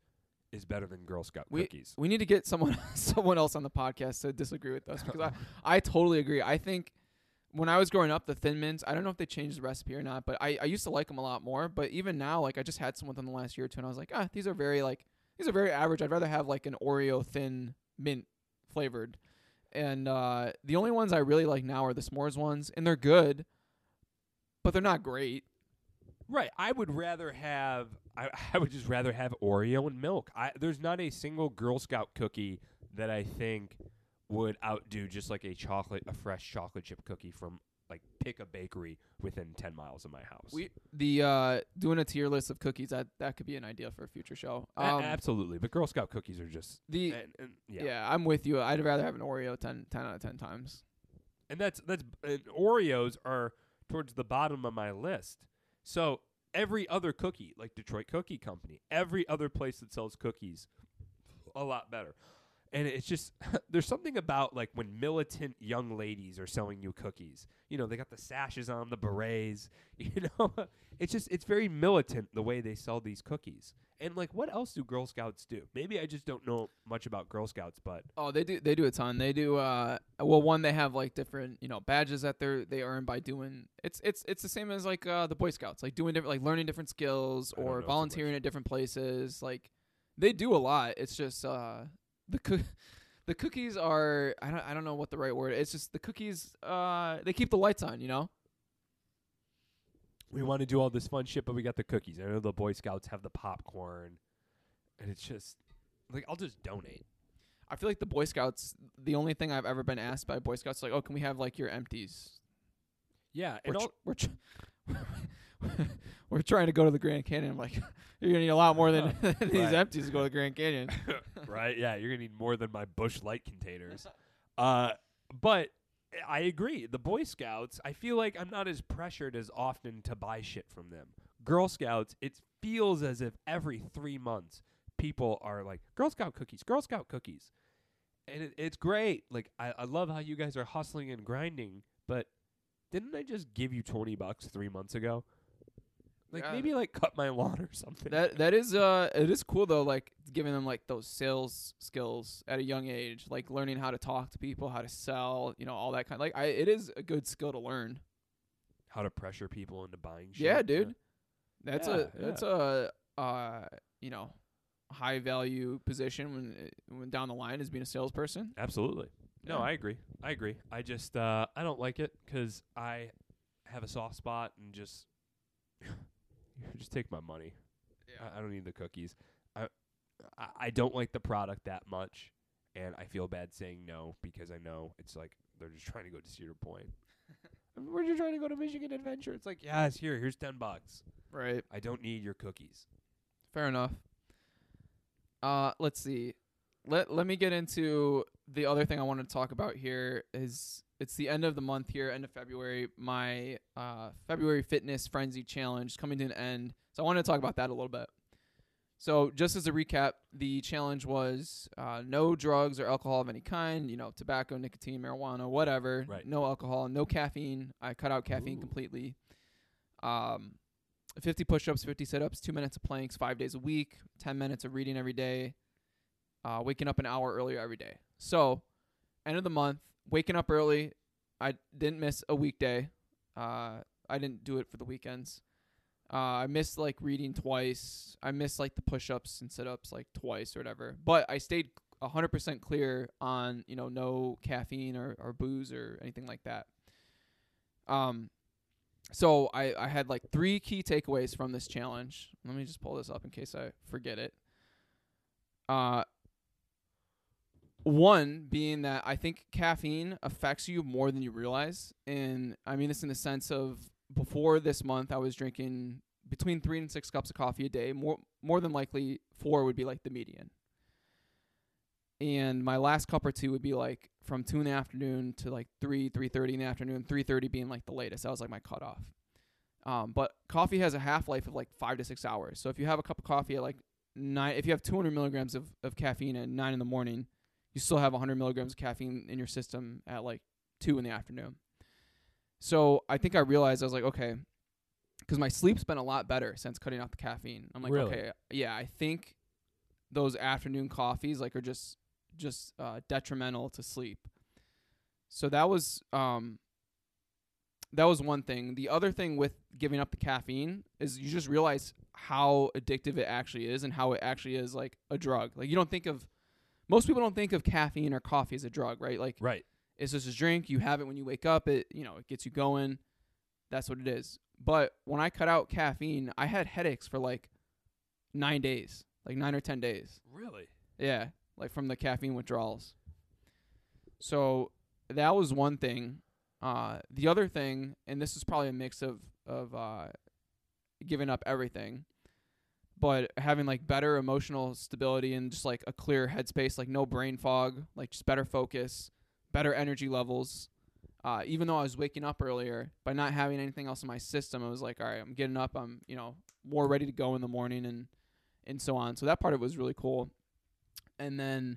is better than Girl Scout We- cookies. We need to get someone someone else on the podcast to disagree with us because I I totally agree. I think when I was growing up, the Thin Mints. I don't know if they changed the recipe or not, but I, I used to like them a lot more. But even now, like I just had some within the last year or two, and I was like, ah, these are very like these are very average. I'd rather have like an Oreo thin mint flavored. And uh, the only ones I really like now are the s'mores ones, and they're good, but they're not great. Right. I would rather have I, I would just rather have Oreo and milk. I there's not a single Girl Scout cookie that I think would outdo just like a chocolate a fresh chocolate chip cookie from like pick a bakery within 10 miles of my house. We the uh, doing a tier list of cookies that that could be an idea for a future show. A- Um, absolutely, but Girl Scout cookies are just the and, and, yeah. yeah. I'm with you. I'd rather have an Oreo 10, 10 out of ten times. And that's that's and Oreos are towards the bottom of my list. So every other cookie, like Detroit Cookie Company, every other place that sells cookies, a lot better. And it's just there's something about like when militant young ladies are selling you cookies. You know, they got the sashes on, the berets. You know, it's just it's very militant the way they sell these cookies. And like, what else do Girl Scouts do? Maybe I just don't know much about Girl Scouts, but Oh, they do. They do a ton. They do. Uh, well, one they have like different, you know, badges that they they earn by doing. It's it's it's the same as like uh, the Boy Scouts, like doing different, like learning different skills or volunteering at different places. Like they do a lot. It's just uh, the coo- the cookies are. I don't I don't know what the right word. It's just the cookies. Uh, they keep the lights on. You know. We want to do all this fun shit, but we got the cookies. I know the Boy Scouts have the popcorn, and it's just like I'll just donate. I feel like the Boy Scouts. The only thing I've ever been asked by Boy Scouts, is like, oh, can we have like your empties? Yeah, we're and tr- we're tr- we're trying to go to the Grand Canyon. I'm like, you're gonna need a lot more than these Right. empties to go to the Grand Canyon. right? Yeah, you're gonna need more than my Busch Light containers. Uh, but I agree. The Boy Scouts, I feel like I'm not as pressured as often to buy shit from them. Girl Scouts, it feels as if every three months people are like Girl Scout cookies, Girl Scout cookies, and it, it's great. Like I, I love how you guys are hustling and grinding, but didn't I just give you twenty bucks three months ago? Like Yeah. maybe like cut my lawn or something. that that is uh it is cool though, like giving them like those sales skills at a young age, like learning how to talk to people, how to sell, you know, all that kind. Like I, it is a good skill to learn. how to pressure people into buying shit. Yeah, dude. That's Yeah, a that's a uh you know high value position when when down the line is being a salesperson. Absolutely. No. I agree. I agree. I just uh I don't like it 'cause I have a soft spot and just just take my money. I, I don't need the cookies. I, I I don't like the product that much, and I feel bad saying no because I know it's like they're just trying to go to Cedar Point. We're just trying to go to Michigan Adventure. It's like, yes, here, here's ten bucks. Right. I don't need your cookies. Fair enough. Uh, let's see. Let let me get into the other thing I wanted to talk about here is it's the end of the month here, end of February. My uh, February Fitness Frenzy Challenge is coming to an end, so I wanted to talk about that a little bit. So, just as a recap, the challenge was uh, no drugs or alcohol of any kind. You know, tobacco, nicotine, marijuana, whatever. Right. No alcohol, no caffeine. I cut out caffeine Ooh. completely. Um, 50 push-ups, 50 sit-ups, 2 minutes of planks 5 days a week, 10 minutes of reading every day. Uh, waking up an hour earlier every day. So, end of the month, waking up early. I didn't miss a weekday. Uh, I didn't do it for the weekends. Uh, I missed like reading twice. I missed like the push-ups and sit-ups like twice or whatever. But I stayed 100% clear on, you know, no caffeine or, or booze or anything like that. Um, so I, I had like three key takeaways from this challenge. Let me just pull this up in case I forget it. Uh, one being that I think caffeine affects you more than you realize, and I mean this in the sense of before this month I was drinking between three and six cups of coffee a day. More more than likely four would be like the median. And my last cup or two would be like from two in the afternoon to like three, three thirty in the afternoon, three thirty being like the latest. That was like my cutoff. Um, but coffee has a half life of like five to six hours. So if you have a cup of coffee at like nine, if you have 200 milligrams of, of caffeine at nine in the morning, you still have 100 milligrams of caffeine in your system at like two in the afternoon. So I think I realized I was like, okay, because my sleep's been a lot better since cutting out the caffeine. I'm like, Really? okay, yeah, I think those afternoon coffees like are just just uh, detrimental to sleep. So that was um that was one thing. The other thing with giving up the caffeine is you just realize how addictive it actually is and how it actually is like a drug. Like you don't think of most people don't think of caffeine or coffee as a drug, right? Like Right. it's just a drink. You have it when you wake up. It you know it gets you going. That's what it is. But when I cut out caffeine, I had headaches for like nine days, like nine or ten days. Really? Yeah, like from the caffeine withdrawals. So that was one thing. Uh, the other thing, and this is probably a mix of of uh, giving up everything, but having like better emotional stability and just like a clear headspace, like no brain fog, like just better focus, better energy levels. Uh, even though I was waking up earlier, by not having anything else in my system, I was like, all right, I'm getting up. I'm you know more ready to go in the morning and and so on. So that part of it was really cool. And then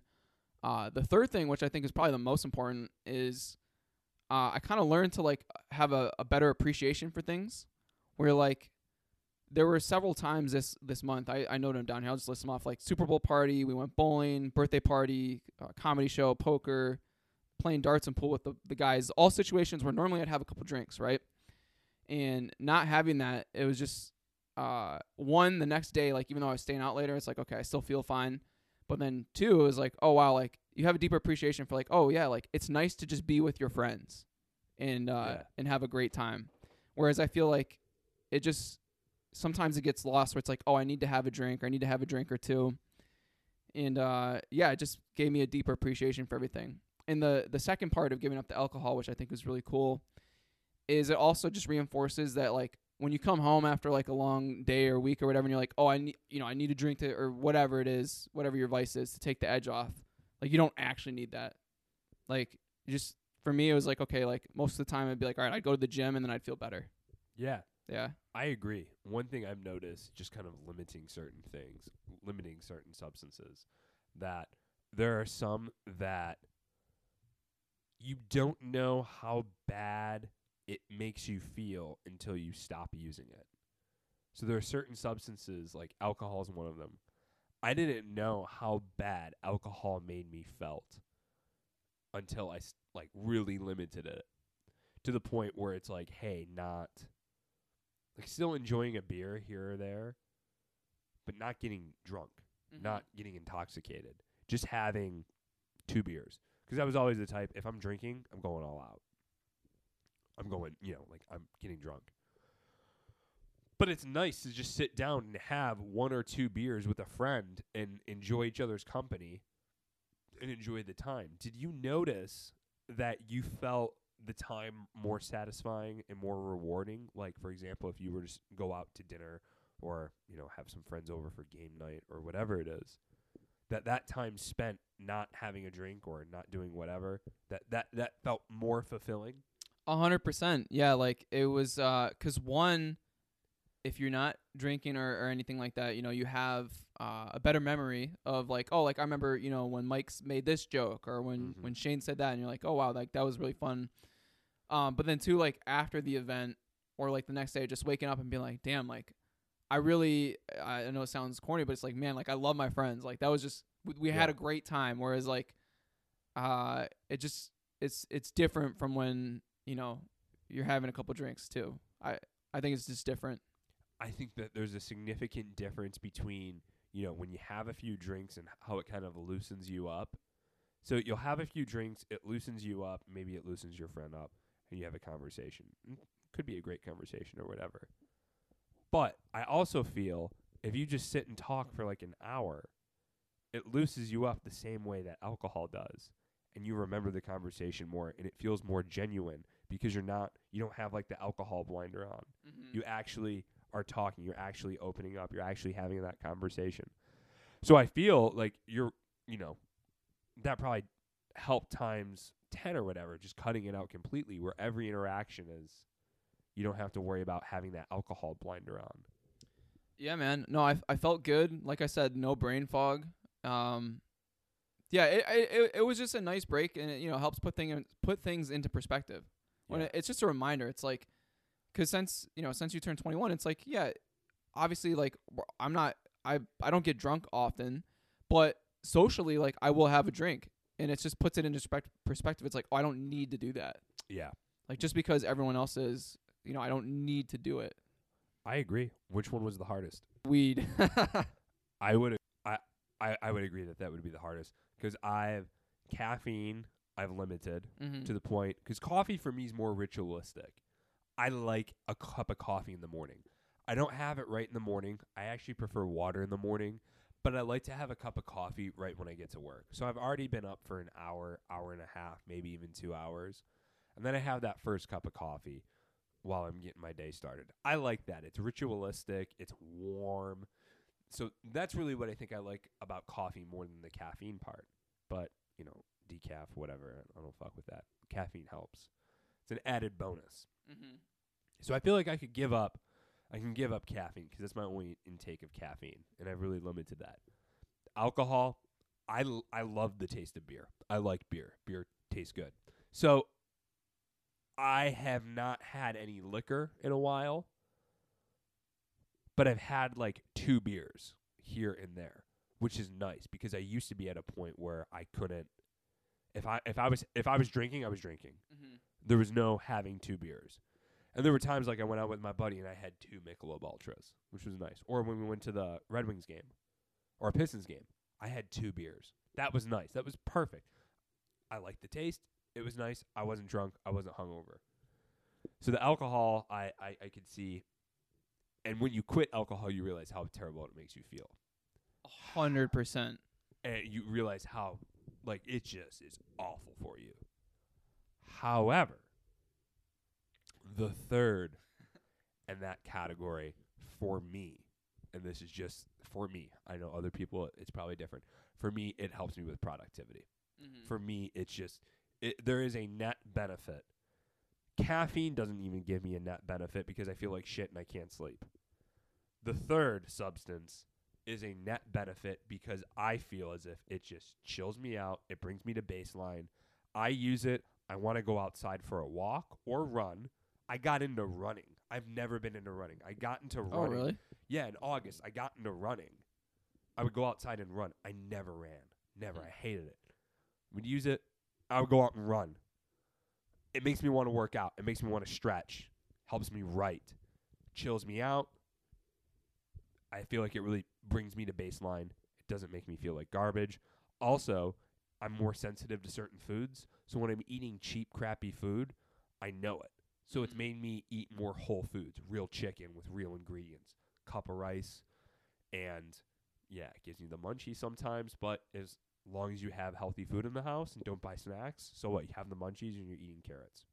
uh, the third thing, which I think is probably the most important, is uh, I kind of learned to like have a, a better appreciation for things. Where like there were several times this this month, I, I noted them down here. I'll just list them off. Like Super Bowl party, we went bowling, birthday party, uh, comedy show, poker, playing darts and pool with the, the guys. All situations where normally I'd have a couple drinks, right? And not having that, it was just uh, one the next day. Like even though I was staying out later, it's like okay, I still feel fine. But then two, it was like, oh wow, like you have a deeper appreciation for like, oh yeah, like it's nice to just be with your friends and uh Yeah. and have a great time. Whereas I feel like it just sometimes it gets lost where it's like, oh, I need to have a drink or I need to have a drink or two. And uh yeah, it just gave me a deeper appreciation for everything. And the the second part of giving up the alcohol, which I think is really cool, is it also just reinforces that like when you come home after like a long day or week or whatever and you're like, "Oh, I need, you know, I need a drink to or whatever it is, whatever your vice is to take the edge off." Like you don't actually need that. Like just for me it was like, okay, like most of the time I'd be like, "All right, I'd go to the gym and then I'd feel better." Yeah. Yeah. I agree. One thing I've noticed, just kind of limiting certain things, limiting certain substances, that there are some that you don't know how bad it makes you feel until you stop using it. So there are certain substances, like alcohol is one of them. I didn't know how bad alcohol made me felt until I like really limited it to the point where it's like, hey, not like still enjoying a beer here or there, but not getting drunk, mm-hmm. not getting intoxicated, just having two beers. Because I was always the type, if I'm drinking, I'm going all out. I'm going, you know, like I'm getting drunk. But it's nice to just sit down and have one or two beers with a friend and enjoy each other's company and enjoy the time. Did you notice that you felt the time more satisfying and more rewarding? Like, for example, if you were to go out to dinner or, you know, have some friends over for game night or whatever it is, that that time spent not having a drink or not doing whatever, that, that, that felt more fulfilling? A hundred percent. Yeah, like it was uh, cause one, if you're not drinking or, or anything like that, you know, you have uh, a better memory of like, oh, like I remember, you know, when Mike's made this joke or when Mhm. when Shane said that, and you're like, oh wow, like that was really fun. Um, but then too, like after the event or like the next day, just waking up and being like, damn, like I really, I know it sounds corny, but it's like, man, like I love my friends. Like that was just we, we had a great time. Whereas like, uh, it just it's it's different from when you know you're having a couple drinks too. I I think it's just different. I think that there's a significant difference between, you know, when you have a few drinks and how it kind of loosens you up. So you'll have a few drinks, it loosens you up, maybe it loosens your friend up, and you have a conversation. Mm, Could be a great conversation or whatever. But I also feel if you just sit and talk for like an hour, it loosens you up the same way that alcohol does. And you remember the conversation more and it feels more genuine because you're not you don't have like the alcohol blinder on you actually are talking you're actually opening up you're actually having that conversation so i feel like you're you know that probably helped times 10 or whatever just cutting it out completely where every interaction is you don't have to worry about having that alcohol blinder on. Yeah, man. No, I I felt good. Like I said, no brain fog. Um, yeah, it it it was just a nice break, and it you know helps put thing put things into perspective. When Yeah. it, it's just a reminder, it's like, because since you know since you turned 21, it's like yeah, obviously like I'm not I I don't get drunk often, but socially like I will have a drink, and it just puts it into perspective. It's like oh I don't need to do that. Yeah. Like just because everyone else is, you know, I don't need to do it. I agree. Which one was the hardest? Weed. I would I, I I would agree that that would be the hardest cuz I've caffeine I've limited mm-hmm. to the point cuz coffee for me is more ritualistic. I like a cup of coffee in the morning. I don't have it right in the morning. I actually prefer water in the morning, but I like to have a cup of coffee right when I get to work. So I've already been up for an hour, hour and a half, maybe even 2 hours. And then I have that first cup of coffee while I'm getting my day started. I like that. It's ritualistic, it's warm. So that's really what I think I like about coffee more than the caffeine part. But, you know, decaf, whatever, I don't fuck with that. Caffeine helps. It's an added bonus. mm-hmm. So I feel like I could give up. I can give up caffeine because that's my only intake of caffeine, and I've really limited that. Alcohol, I l- I love the taste of beer. I like beer. Beer tastes good. So I have not had any liquor in a while, but I've had like two beers here and there, which is nice because I used to be at a point where I couldn't. If I if I was if I was drinking, I was drinking Mm-hmm. There was no having two beers. And there were times like I went out with my buddy and I had two Michelob Ultras, which was nice. Or when we went to the Red Wings game or a Pistons game, I had two beers. That was nice. That was perfect. I liked the taste. It was nice. I wasn't drunk. I wasn't hungover. So the alcohol, I, I, I could see. And when you quit alcohol, you realize how terrible it makes you feel. Hundred percent. and you realize how like it just is awful for you. However, the third in that category for me, and this is just for me. I know other people it's probably different. For me, it helps me with productivity. Mm-hmm. For me, it's just it, there is a net benefit. Caffeine doesn't even give me a net benefit because I feel like shit and I can't sleep. The third substance is a net benefit because I feel as if it just chills me out. It brings me to baseline. I use it. I want to go outside for a walk or run. I got into running. I've never been into running. I got into running. Oh running. really? Yeah, in August, I got into running. I would go outside and run. I never ran. Never. I hated it. Would use it. I would go out and run. It makes me want to work out. It makes me want to stretch. Helps me write. Chills me out. I feel like it really brings me to baseline. It doesn't make me feel like garbage. Also, I'm more sensitive to certain foods. So when I'm eating cheap, crappy food, I know it. So it's Mhm. made me eat more whole foods, real chicken with real ingredients, cup of rice, and yeah, it gives me the munchies sometimes. But as long as you have healthy food in the house and don't buy snacks, so what? You have the munchies and you're eating carrots.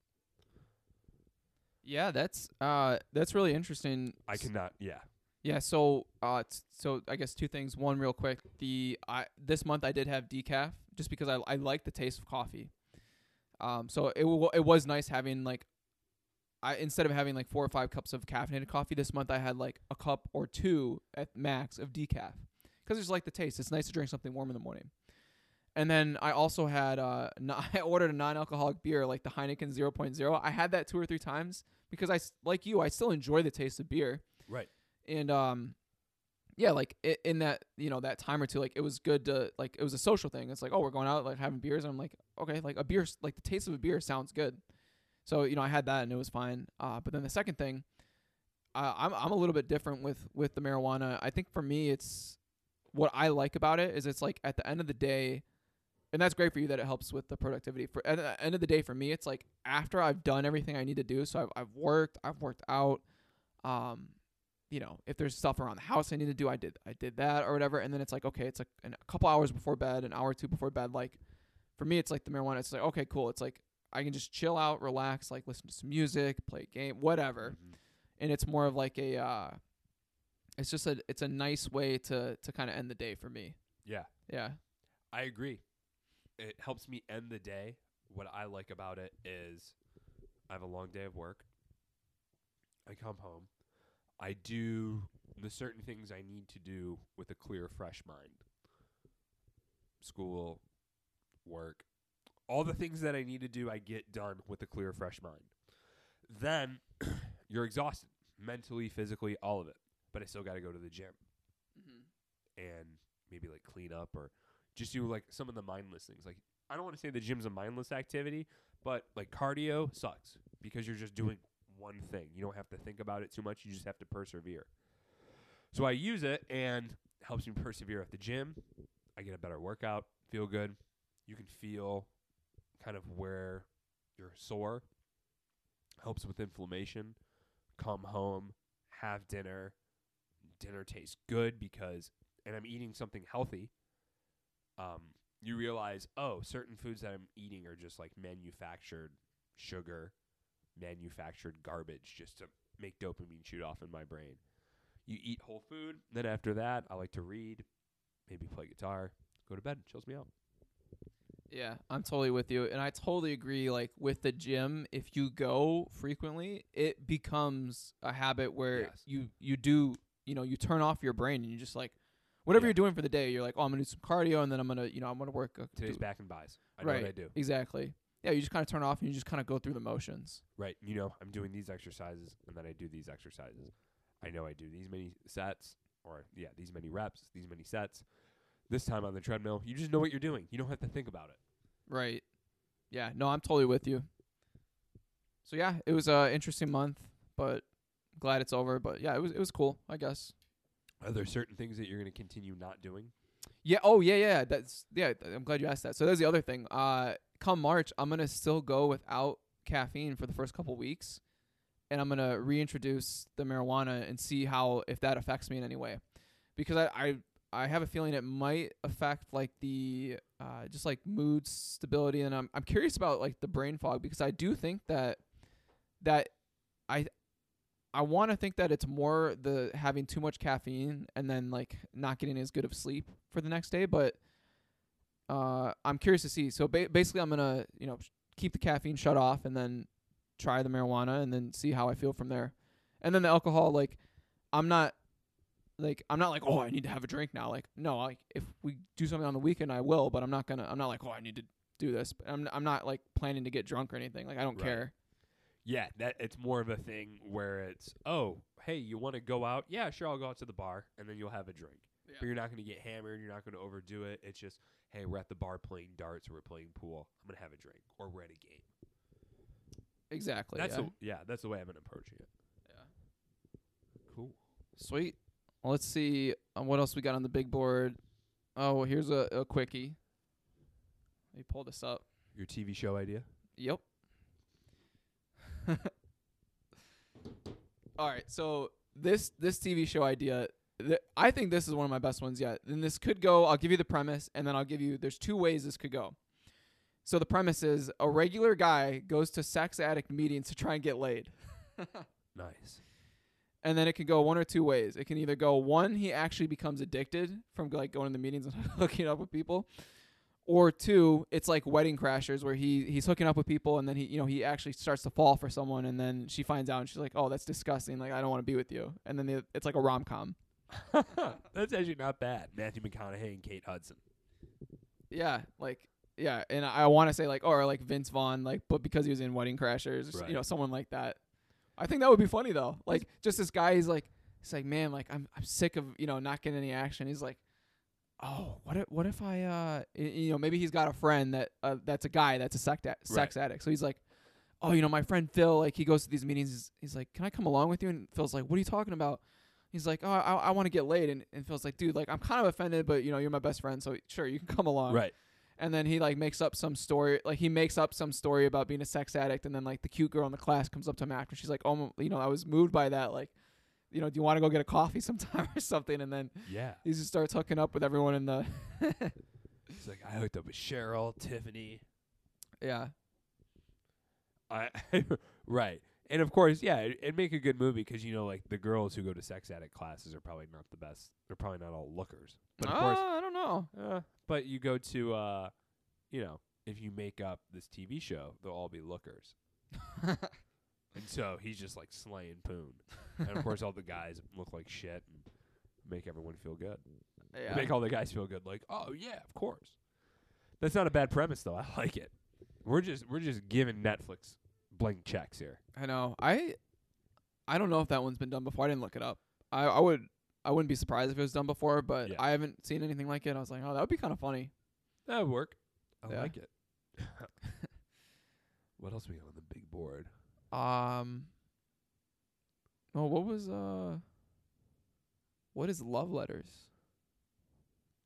Yeah, that's uh that's really interesting. I cannot. Yeah, Yeah, so uh t- so I guess two things. One real quick. The I this month I did have decaf just because I I like the taste of coffee. Um so it w- it was nice having like I instead of having like four or five cups of caffeinated coffee this month I had like a cup or two at max of decaf cuz I just like the taste. It's nice to drink something warm in the morning. And then I also had uh no, I ordered a non-alcoholic beer like the Heineken 0.0. I had that two or three times because I s- like you I still enjoy the taste of beer right. and um yeah like i in that you know that time or two like it was good to like it was a social thing. It's like oh we're going out like having beers. And i'm like okay like a beer like the taste of a beer sounds good. So you know i had that and it was fine. Uh but then the second thing uh, i'm i'm a little bit different with with the marijuana. I think for me it's what i like about it is it's like at the end of the day and that's great for you that it helps with the productivity. For at the end of the day for me it's like after i've done everything i need to do so i've, I've worked i've worked out um you know, if there's stuff around the house I need to do, I did I did that or whatever, and then it's like okay, it's like an, a couple hours before bed, an hour or two before bed. Like for me, it's like the marijuana. It's like okay, cool. It's like I can just chill out, relax, like listen to some music, play a game, whatever, Mhm. and it's more of like a. Uh, it's just a it's a nice way to to kind of end the day for me. Yeah. Yeah. I agree. It helps me end the day. What I like about it is I have a long day of work. I come home. I do the certain things I need to do with a clear, fresh mind. School, work, all the things that I need to do, I get done with a clear, fresh mind. Then you're exhausted mentally, physically, all of it. But I still got to go to the gym Mm-hmm. and maybe like clean up or just do like some of the mindless things. Like I don't want to say the gym's a mindless activity, but like cardio sucks because you're just doing one thing. You don't have to think about it too much. You just have to persevere. So I use it and it helps me persevere at the gym. I get a better workout, feel good. You can feel kind of where you're sore. Helps with inflammation. Come home, have dinner. Dinner tastes good because and I'm eating something healthy. Um, you realize, oh, certain foods that I'm eating are just like manufactured sugar, manufactured garbage just to make dopamine shoot off in my brain. You eat whole food, then after that, I like to read, maybe play guitar, go to bed, chills me out. Yeah, I'm totally with you, and I totally agree. Like with the gym, if you go frequently, it becomes a habit where Yes. you you do you know you turn off your brain and you just like whatever Yeah. you're doing for the day. You're like, oh, I'm gonna do some cardio, and then I'm gonna you know I'm gonna work. Uh, Today's back and buys. I know right, what I do. exactly. Yeah, you just kind of turn off and you just kind of go through the motions. Right. You know, I'm doing these exercises and then I do these exercises. I know I do these many sets or yeah, these many reps, these many sets. This time on the treadmill, you just know what you're doing. You don't have to think about it. Right. Yeah. No, I'm totally with you. So yeah, it was a interesting month, but glad it's over. But yeah, it was it was cool. I guess. Are there certain things that you're going to continue not doing? Yeah. Oh, yeah, yeah. That's yeah. I'm glad you asked that. So that's the other thing. Uh, come March, I'm gonna still go without caffeine for the first couple weeks, and I'm gonna reintroduce the marijuana and see how if that affects me in any way, because I I, I have a feeling it might affect like the uh just like mood stability, and I'm I'm curious about like the brain fog because I do think that that I I want to think that it's more the having too much caffeine and then like not getting as good of sleep for the next day. But uh, I'm curious to see. So ba- basically, I'm gonna you know keep the caffeine shut off and then try the marijuana and then see how I feel from there. And then the alcohol, like I'm not like I'm not like oh I need to have a drink now. Like no, like if we do something on the weekend, I will. But I'm not gonna. I'm not like oh I need to do this. But I'm I'm not like planning to get drunk or anything. Like I don't Right. care. Yeah, that it's more of a thing where it's, "Oh, hey, you want to go out? Yeah, sure, I'll go out to the bar and then you'll have a drink." Yeah. But you're not going to get hammered, you're not going to overdo it. It's just, "Hey, we're at the bar playing darts or we're playing pool. I'm going to have a drink or we're at a game." Exactly. that's yeah. the yeah, that's the way I've been approaching it. yeah. Cool. Sweet. Well, let's see uh, what else we got on the big board. Oh, here's a, a quickie. Let me pull this up. Your TV show idea? Yep. All right, so this this TV show idea, th- I think this is one of my best ones yet. And this could go. I'll give you the premise, and then I'll give you. There's two ways this could go. So the premise is a regular guy goes to sex addict meetings to try and get laid. Nice. and then it can go one or two ways. It can either go one, he actually becomes addicted from like going to the meetings and hooking up with people, or two, it's like Wedding Crashers where he he's hooking up with people and then he you know he actually starts to fall for someone and then she finds out and she's like, oh that's disgusting, like I don't want to be with you, and then the, it's like a rom com. That's actually not bad. Matthew McConaughey and Kate Hudson. Yeah, like yeah, and I want to say like or like Vince Vaughn, like but because he was in Wedding Crashers, Right. you know someone like that. I think that would be funny though. Like just this guy, he's like, he's like, man, like I'm I'm sick of you know not getting any action. He's like, oh, what if what if I uh you know maybe he's got a friend that uh, that's a guy that's a sex ad- sex addict. So he's like, oh, you know my friend Phil, like he goes to these meetings. He's, he's like, can I come along with you? And Phil's like, what are you talking about? He's like, oh, I, I want to get laid, and, and Phil's like, dude, like I'm kind of offended, but you know you're my best friend, so sure you can come along Right. and then he like makes up some story like he makes up some story about being a sex addict and then like the cute girl in the class comes up to him after she's like oh you know i was moved by that like you know do you want to go get a coffee sometime or something and then Yeah. he just starts hooking up with everyone in the He's like, I hooked up with Cheryl, Tiffany. yeah I right. And of course, yeah, it, it'd make a good movie because you know, like the girls who go to sex addict classes are probably not the best. They're probably not all lookers. But of oh, course, i don't know uh, but you go to, uh, you know, if you make up this TV show, they'll all be lookers. and so he's just like slaying poon. and of course, all the guys look like shit and make everyone feel good. Yeah. Make all the guys feel good. Like, oh yeah, of course. That's not a bad premise though. I like it. We're just we're just giving Netflix blank checks here. I know. I I don't know if that one's been done before. I didn't look it up. I I would I wouldn't be surprised if it was done before, but Yeah. I haven't seen anything like it. I was like, oh, that would be kind of funny. That would work. I Yeah. like it. what else we got on the big board? Um. Oh, what was uh? What is love letters?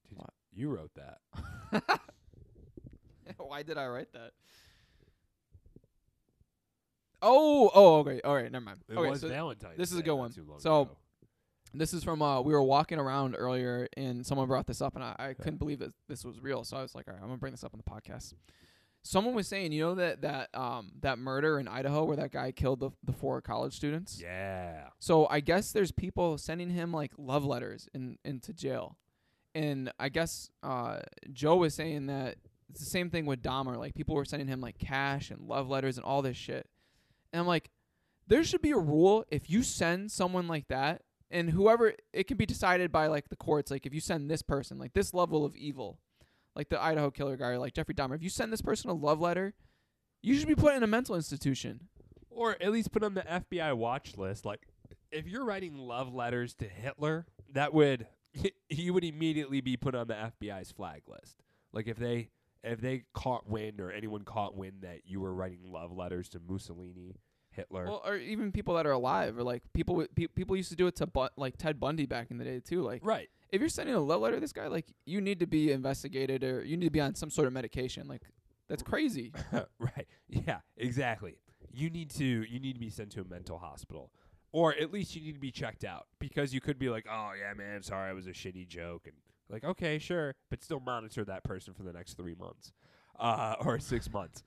Did What? You wrote that. Why did I write that? Oh, oh, okay, all right, never mind. It okay, was so Valentine's. this is a good one. So- ago. this is from uh, we were walking around earlier, and someone brought this up, and I, I couldn't believe that this was real. So I was like, all right, I'm gonna bring this up on the podcast. Someone was saying, you know that that um that murder in Idaho where that guy killed the the four college students. yeah. So I guess there's people sending him like love letters in into jail, and I guess uh, Joe was saying that it's the same thing with Dahmer. Like people were sending him like cash and love letters and all this shit, and I'm like, there should be a rule if you send someone like that, and whoever it can be decided by like the courts. Like if you send this person like this level of evil, like the Idaho killer guy or like Jeffrey Dahmer, if you send this person a love letter, you should be put in a mental institution. Or at least put on the FBI watch list. Like, if you're writing love letters to Hitler, that would you would immediately be put on the FBI's flag list. Like if they if they caught wind or anyone caught wind that you were writing love letters to Mussolini, Hitler. Well, or even people that are alive, or like people with- pe- people used to do it to but like Ted Bundy back in the day too. Like right. if you're sending a love letter to this guy, like you need to be investigated or you need to be on some sort of medication. Like that's crazy. right. Yeah, exactly. You need to you need to be sent to a mental hospital. Or at least you need to be checked out because you could be like, "Oh yeah, man, sorry, it was a shitty joke." And like, "Okay, sure, but still monitor that person for the next 3 months." Uh or 6 months.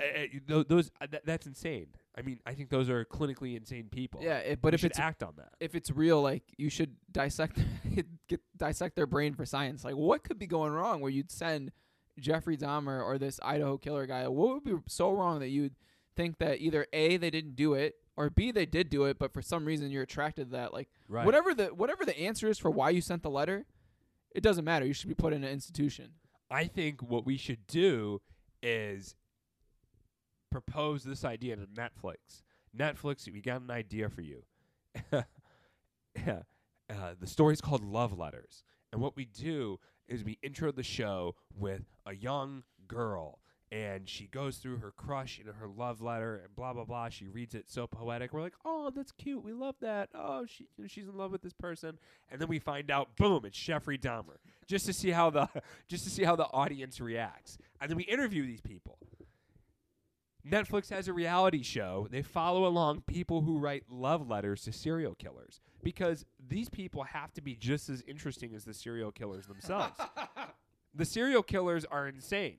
Uh, those uh, th- that's insane. I mean, I think those are clinically insane people. yeah, it, but We if it's act on that. if it's real, like you should dissect get dissect their brain for science. Like what could be going wrong where you'd send Jeffrey Dahmer or this Idaho killer guy? What would be so wrong that you'd think that either a they didn't do it or b they did do it, but for some reason you're attracted to that? Like Right. whatever the whatever the answer is for why you sent the letter, it doesn't matter. You should be put in an institution. I think what we should do is propose this idea to Netflix. Netflix, we got an idea for you. yeah. Uh, the story's called Love Letters. And what we do is we intro the show with a young girl and she goes through her crush and her love letter and blah blah blah. She reads it so poetic. We're like, "Oh, that's cute. We love that. Oh, she she's in love with this person." And then we find out, boom, it's Jeffrey Dahmer. Just to see how the just to see how the audience reacts. And then we interview these people. Netflix has a reality show. They follow along people who write love letters to serial killers because these people have to be just as interesting as the serial killers themselves. the serial killers are insane,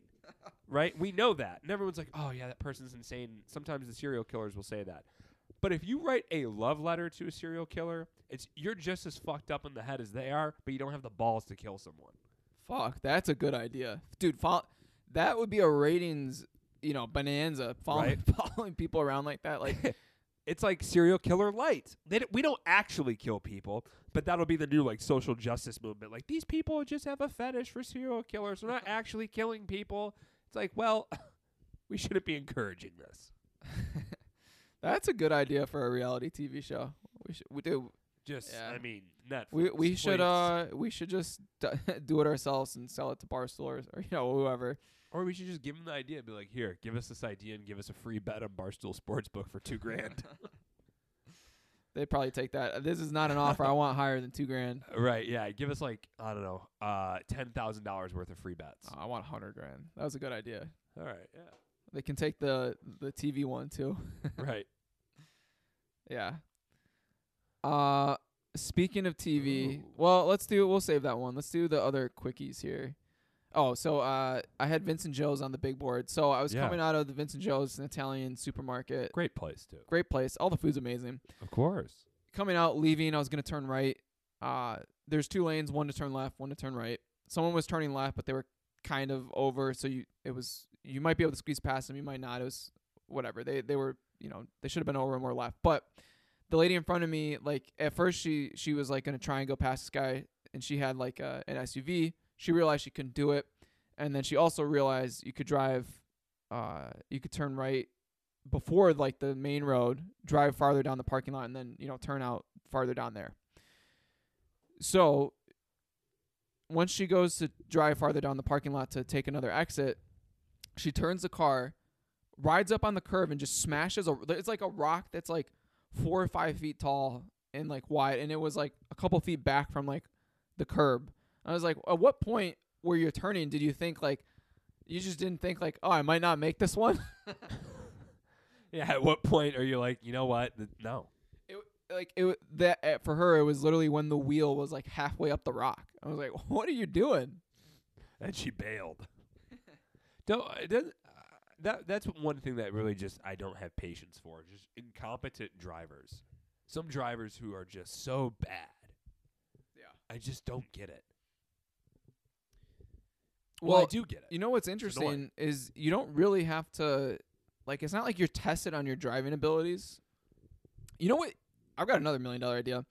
right? We know that. And everyone's like, oh, yeah, that person's insane. Sometimes the serial killers will say that. But if you write a love letter to a serial killer, it's you're just as fucked up in the head as they are, but you don't have the balls to kill someone. Fuck, that's a good idea, dude. Fo- that would be a ratings, you know, bonanza. Following following people around like that, like it's like serial killer light. They d- we don't actually kill people, but that'll be the new like social justice movement. Like these people just have a fetish for serial killers. They're not actually killing people. It's like, well, we shouldn't be encouraging this. that's a good idea for a reality TV show. We should we do Just, Yeah. I mean, Netflix. we we should uh we should just do it ourselves and sell it to Barstool or you know whoever. Or we should just give them the idea. and Be like, here, give us this idea and give us a free bet on Barstool Sportsbook for two grand. They'd probably take that. This is not an offer. I want higher than two grand. right? Yeah, give us like I don't know, uh, ten thousand dollars worth of free bets. Oh, I want a hundred grand. That was a good idea. All right, yeah, They can take the the TV one too. right. Yeah. Uh speaking of TV, Ooh. well, let's do we'll save that one. Let's do the other quickies here. Oh, so uh I had Vince & Joe's on the big board. So I was Yeah. coming out of the Vince & Joe's an Italian supermarket. Great place too. Great place. All the food's amazing. Of course. Coming out, leaving, I was gonna turn right. Uh there's two lanes, one to turn left, one to turn right. Someone was turning left, but they were kind of over, so you it was you might be able to squeeze past them, you might not. It was whatever. They they were you know they should have been over and more left. But the lady in front of me, like at first she she was like gonna try and go past this guy, and she had like a, an SUV. She realized she couldn't do it, and then she also realized you could drive, uh, you could turn right before like the main road, drive farther down the parking lot, and then you know turn out farther down there. So once she goes to drive farther down the parking lot to take another exit, she turns the car, rides up on the curve, and just smashes a. It's like a rock that's like four or five feet tall and like wide, and it was like a couple feet back from like the curb. I was like, at what point were you're turning did you think like you just didn't think like, oh, I might not make this one? Yeah. At what point are you like, you know what? Th- No. it like it that uh, for her it was literally when the wheel was like halfway up the rock. I was like, what are you doing? And she bailed. don't it doesn't. Uh, that that's one thing that really just I don't have patience for. Just incompetent drivers. Some drivers who are just so bad. Yeah. I just don't get it. Well, I do get it. You know what's interesting is you don't really have to like it's not like you're tested on your driving abilities. You know what? I've got another million dollar idea.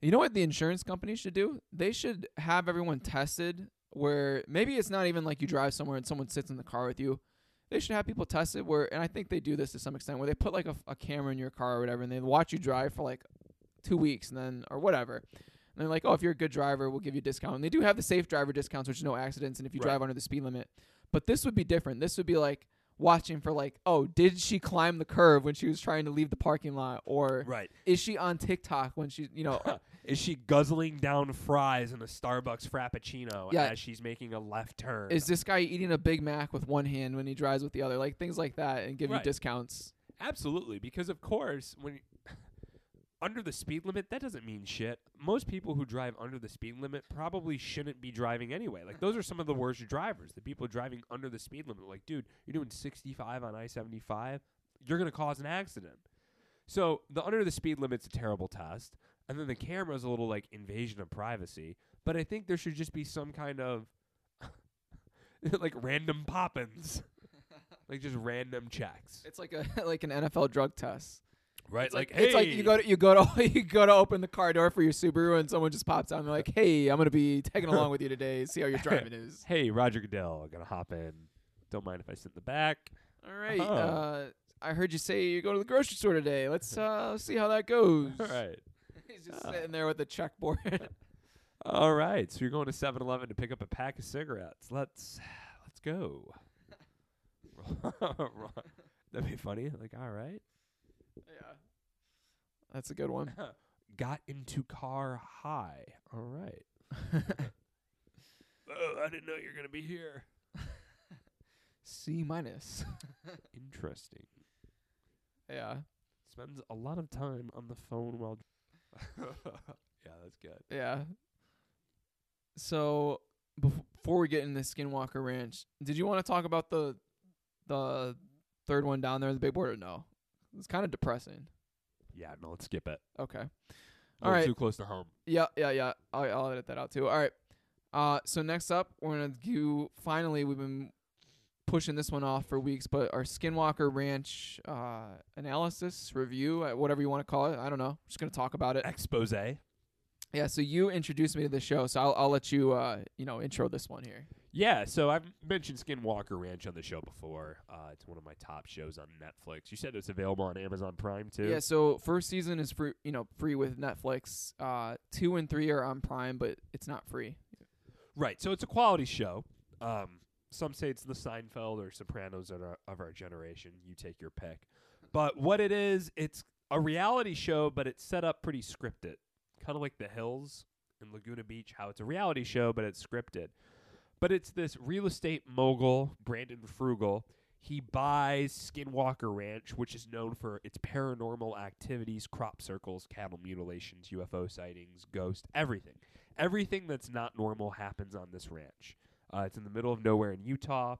You know what the insurance company should do? They should have everyone tested where maybe it's not even like you drive somewhere and someone sits in the car with you. They should have people tested where and I think they do this to some extent where they put like a, a camera in your car or whatever and they watch you drive for like 2 weeks and then or whatever. And they're like, "Oh, if you're a good driver, we'll give you a discount." And they do have the safe driver discounts, which is no accidents and if you Right. drive under the speed limit. But this would be different. This would be like watching for like, oh, did she climb the curve when she was trying to leave the parking lot, or right. is she on TikTok when she's you know, Is she guzzling down fries in a Starbucks Frappuccino Yeah. as she's making a left turn? is this guy eating a Big Mac with one hand when he drives with the other, like things like that, and give Right. you discounts. Absolutely, because of course, when under the speed limit, that doesn't mean shit. Most people who drive under the speed limit probably shouldn't be driving anyway. Like those are some of the worst drivers. The people driving under the speed limit. Like, dude, you're doing 65 on I-75, you're gonna cause an accident. So the under the speed limit's a terrible test, and then the camera's a little like invasion of privacy. But I think there should just be some kind of like random pop-ins, like just random checks. It's like a like an NFL drug test. Right, It's like, hey, it's like you go to you go to you go to open the car door for your Subaru and someone just pops out and they're like, "Hey, I'm gonna be tagging along with you today. See how your driving is." Hey, Roger Goodell, gonna hop in. Don't mind if I sit in the back. All right. Oh. Uh, I heard you say you go to the grocery store today. Let's uh, see how that goes. All right. He's just Ah. sitting there with the checkboard. All right. So you're going to 7-Eleven to pick up a pack of cigarettes. Let's let's go. That'd be funny. Like, all right. Yeah. That's a good one. Got into car high. All right. Oh, I didn't know you're gonna be here. C minus. Interesting. yeah. Spends a lot of time on the phone while. yeah, that's good. Yeah. So bef- before we get into Skinwalker Ranch, did you want to talk about the the third one down there, the big board, or no? It's kind of depressing. Yeah, no, let's skip it. Okay. All right. Too close to home. Yeah, yeah, yeah. I'll, I'll edit that out too. All right. Uh, so next up, we're gonna do. Finally, we've been pushing this one off for weeks, but our Skinwalker Ranch uh, analysis review, uh, whatever you want to call it. I don't know. Just gonna talk about it. Expose. Yeah. So you introduced me to the show, so I'll, I'll let you, uh, you know, intro this one here. Yeah, so I've mentioned Skinwalker Ranch on the show before. Uh, it's one of my top shows on Netflix. You said it's available on Amazon Prime too. Yeah. So first season is free, you know, free with Netflix. Uh, two and three are on Prime, but it's not free. Right. So it's a quality show. Um, some say it's the Seinfeld or Sopranos of our, of our generation. You take your pick. But what it is, it's a reality show, but it's set up pretty scripted, kind of like The Hills in Laguna Beach. How it's a reality show, but it's scripted. But it's this real estate mogul, Brandon Fugal. He buys Skinwalker Ranch, which is known for its paranormal activities, crop circles, cattle mutilations, UFO sightings, ghosts, everything. Everything that's not normal happens on this ranch. Uh, it's in the middle of nowhere in Utah.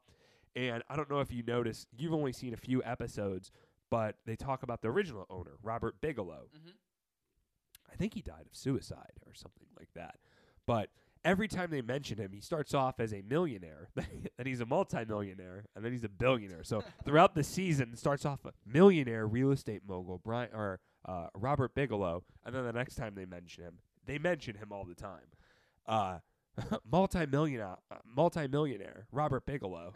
And I don't know if you noticed, you've only seen a few episodes, but they talk about the original owner, Robert Bigelow. Mhm. I think he died of suicide or something like that. But every time they mention him, he starts off as a millionaire, then he's a multimillionaire, and then he's a billionaire. So throughout the season, starts off a millionaire real estate mogul, Brian or uh, Robert Bigelow, and then the next time they mention him, they mention him all the time. Uh, multimillionaire, uh, multimillionaire Robert Bigelow.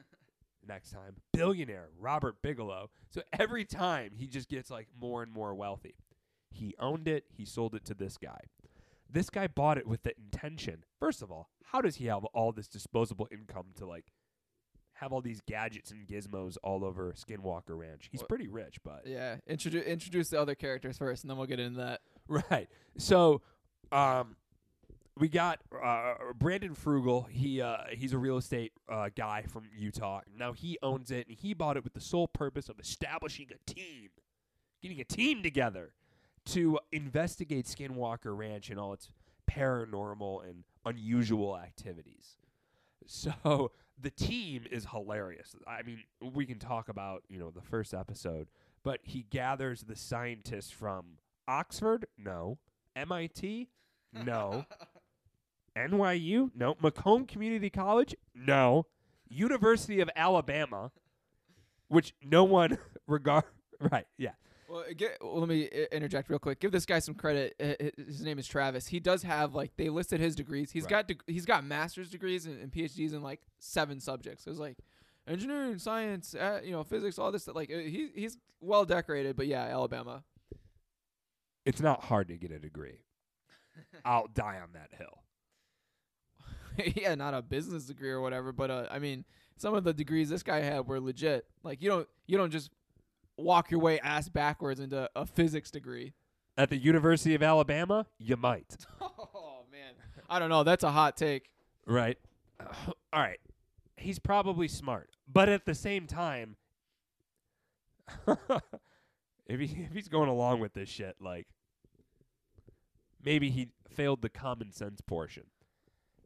Next time, billionaire Robert Bigelow. So every time he just gets like more and more wealthy. He owned it. He sold it to this guy. This guy bought it with the intention. First of all, how does he have all this disposable income to like have all these gadgets and gizmos all over Skinwalker Ranch? He's pretty rich, but Yeah, introduce introduce the other characters first, and then we'll get into that. Right. So, um, we got uh, Brandon Fugal. He uh, he's a real estate uh, guy from Utah. Now he owns it, and he bought it with the sole purpose of establishing a team, getting a team together to investigate Skinwalker Ranch and all its paranormal and unusual activities. So the team is hilarious. I mean, we can talk about you know the first episode, but he gathers the scientists from Oxford, no, MIT, no, NYU, no, Macomb Community College, no, University of Alabama, which no one regard. Right? Yeah. Well, get, well, let me interject real quick. Give this guy some credit. I- His name is Travis. He does have like they listed his degrees. He's Right. got deg- he's got master's degrees and, and PhDs in like seven subjects. It was like engineering, science, uh, you know, physics, all this. Stuff. Like uh, he he's well decorated. But yeah, Alabama. It's not hard to get a degree. I'll die on that hill. yeah, not a business degree or whatever, but uh, I mean, some of the degrees this guy had were legit. Like you don't you don't just walk your way ass backwards into a physics degree. At the University of Alabama, you might. Oh man, I don't know. That's a hot take. Right. All right. He's probably smart, but at the same time, if he if he's going along with this shit, like maybe he failed the common sense portion.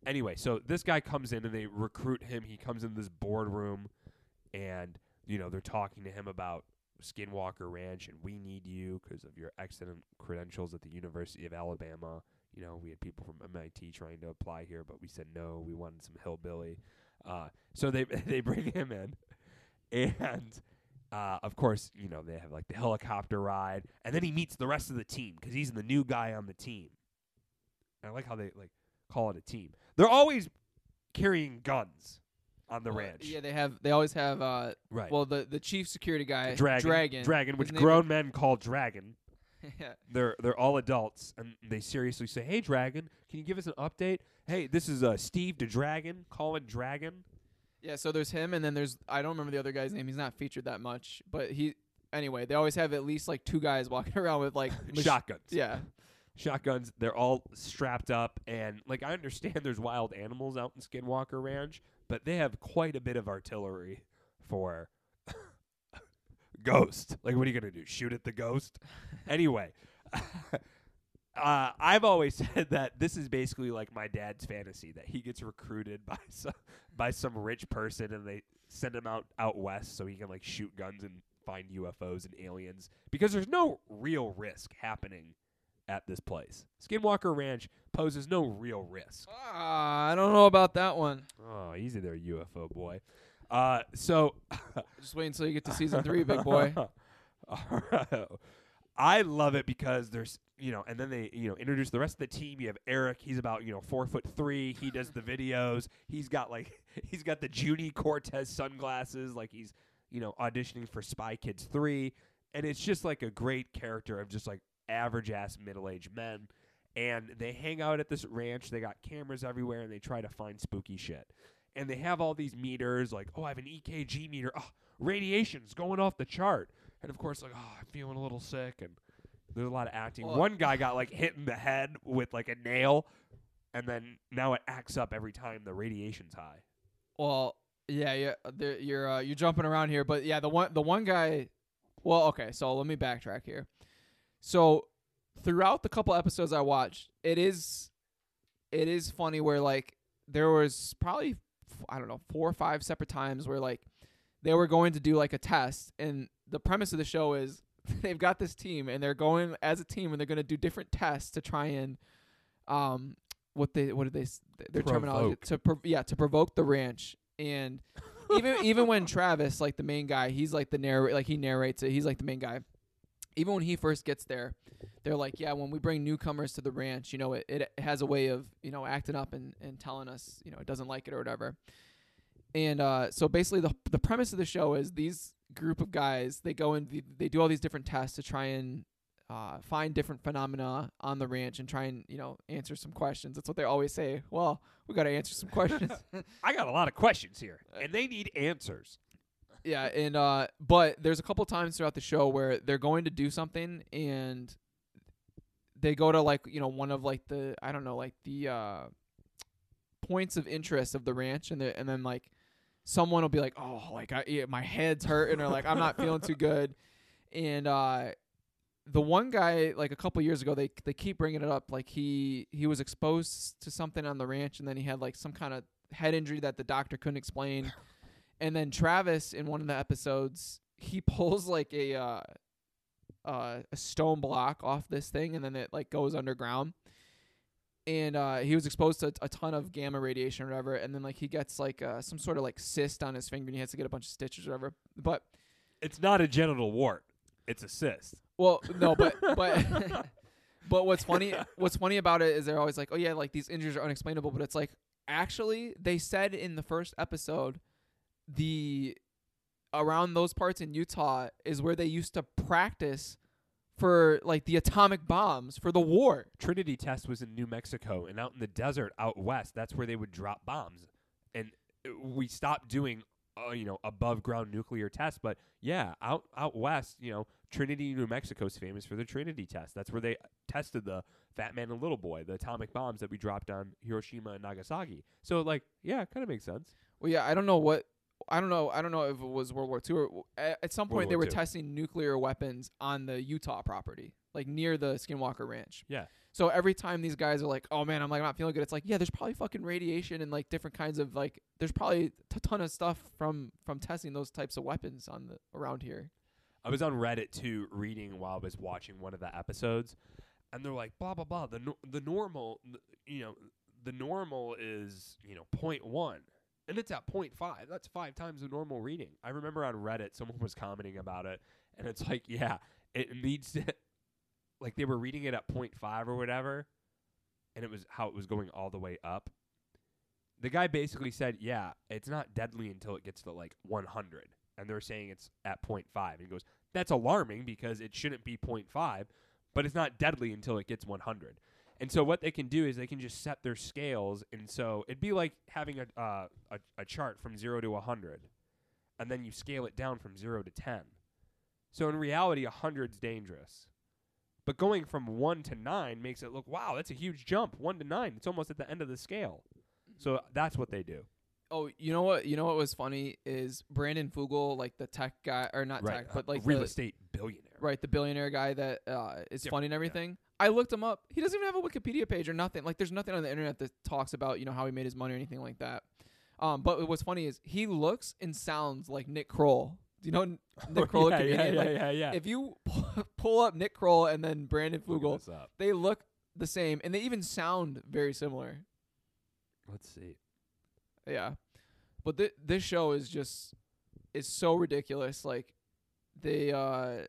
Anyway, so this guy comes in and they recruit him. He comes in this boardroom, and you know they're talking to him about Skinwalker Ranch and we need you because of your excellent credentials at the University of Alabama. You know, we had people from MIT trying to apply here, but we said no. We wanted some hillbilly. Uh, so they they bring him in, and uh, of course, you know they have like the helicopter ride, and then he meets the rest of the team because he's the new guy on the team. And I like how they like call it a team. They're always carrying guns on the ranch. Yeah, they have. They always have. Uh, right. well, the the chief security guy, Dragon, Dragon, Dragon, His which name grown men call Dragon. yeah. They're they're all adults, and they seriously say, "Hey, Dragon, can you give us an update? Hey, this is uh, Steve the Dragon, calling Dragon." Yeah, so there's him, and then there's I don't remember the other guy's name. He's not featured that much, but he anyway. They always have at least like two guys walking around with like mach- Shotguns. Yeah, shotguns. They're all strapped up, and like I understand, there's wild animals out in Skinwalker Ranch, but they have quite a bit of artillery for ghost. Like, what are you gonna do? Shoot at the ghost? anyway, uh, I've always said that this is basically like my dad's fantasy that he gets recruited by some by some rich person, and they send him out out west so he can like shoot guns and find UFOs and aliens because there's no real risk happening at this place. Skinwalker Ranch poses no real risk. Ah, I don't know about that one. Oh, easy there, UFO boy. Uh, so Just wait until you get to season three, big boy. I love it because there's you know, and then they you know introduce the rest of the team. You have Eric. He's about you know four foot three. He does the videos. He's got like he's got the Juni Cortez sunglasses. Like he's you know auditioning for Spy Kids three, and it's just like a great character of just like average ass middle aged men. And they hang out at this ranch. They got cameras everywhere, and they try to find spooky shit. And they have all these meters, like, oh, I have an EKG meter. Oh, radiation's going off the chart. And of course, like, oh, I'm feeling a little sick, and there's a lot of acting. Well- One guy got like hit in the head with like a nail, and then now it acts up every time the radiation's high. Well, yeah, yeah, there- you're uh, you're jumping around here, but yeah, the one the one guy. Well, okay, so let me backtrack here. So throughout the couple episodes I watched, it is it is funny where like there was probably I don't know four or five separate times where like they were going to do like a test, and the premise of the show is they've got this team and they're going as a team and they're going to do different tests to try and um what they what did they their terminology to prov- yeah to provoke the ranch. And even even when Travis like the main guy he's like the narr like he narrates it he's like the main guy even when he first gets there they're like yeah when we bring newcomers to the ranch you know it, it has a way of you know acting up and, and telling us you know it doesn't like it or whatever and uh, so basically the the premise of the show is these group of guys they go and they do all these different tests to try and uh, find different phenomena on the ranch and try and you know answer some questions. That's what they always say. Well, we got to answer some questions. I got a lot of questions here, and they need answers. Yeah, and uh, but there's a couple times throughout the show where they're going to do something and they go to like you know one of like the I don't know like the uh, points of interest of the ranch and the, and then like someone will be like oh like I, yeah, my head's hurting or like I'm not feeling too good. And uh the one guy like a couple years ago they they keep bringing it up like he he was exposed to something on the ranch and then he had like some kind of head injury that the doctor couldn't explain and then Travis in one of the episodes he pulls like a uh uh, a stone block off this thing and then it like goes underground. And uh, he was exposed to a ton of gamma radiation or whatever and then like he gets like uh, some sort of like cyst on his finger and he has to get a bunch of stitches or whatever. But It's not a genital wart; it's a cyst. well no but but but what's funny what's funny about it is they're always like oh yeah like these injuries are unexplainable but it's like actually they said in the first episode the around those parts in Utah is where they used to practice for like the atomic bombs for the war Trinity test was in New Mexico, and out in the desert out west, that's where they would drop bombs. And uh, we stopped doing, uh, you know, above ground nuclear tests. But yeah, out out west, you know, Trinity, New Mexico is famous for the Trinity test. That's where they tested the Fat Man and Little Boy, the atomic bombs that we dropped on Hiroshima and Nagasaki. So like, yeah, it kind of makes sense. Well, yeah, I don't know what I don't know. I don't know if it was World War II or at, at some World point they War were II. testing nuclear weapons on the Utah property, like near the Skinwalker Ranch. Yeah. So every time these guys are like, "Oh man, I'm like not feeling good," it's like, yeah, there's probably fucking radiation and like different kinds of like, there's probably a ton of stuff from from testing those types of weapons on the around here. I was on Reddit too, reading while I was watching one of the episodes, and they're like, blah blah blah. The no- the normal, you know, the normal is you know point one, and it's at point five. That's five times the normal reading. I remember on Reddit, someone was commenting about it, and it's like, yeah, it needs to, like they were reading it at point five or whatever, and it was how it was going all the way up. The guy basically said, yeah, it's not deadly until it gets to like 100 and they're saying it's at 0.5. And he goes, that's alarming because it shouldn't be 0.5, but it's not deadly until it gets 100. And so what they can do is they can just set their scales, and so it'd be like having a uh, a, a chart from zero to 100, and then you scale it down from zero to 10. So in reality, 100's dangerous. But going from 1 to 9 makes it look, wow, that's a huge jump. 1 to 9, it's almost at the end of the scale. So that's what they do. Oh, you know what? You know what was funny is Brandon Fugal, like the tech guy, or not tech, uh, but like real the, estate billionaire. right, the billionaire guy that uh, is Different, funny and everything. I looked him up. He doesn't even have a Wikipedia page or nothing. Like, there's nothing on the internet that talks about you know how he made his money or anything like that. Um, but what's funny is he looks and sounds like Nick Kroll. Do you know Nick Kroll? yeah, yeah, yeah, Like, yeah, yeah. If you pull up Nick Kroll and then Brandon this they look the same and they even sound very similar. Let's see. Yeah. But th- this show is just is so ridiculous. Like they uh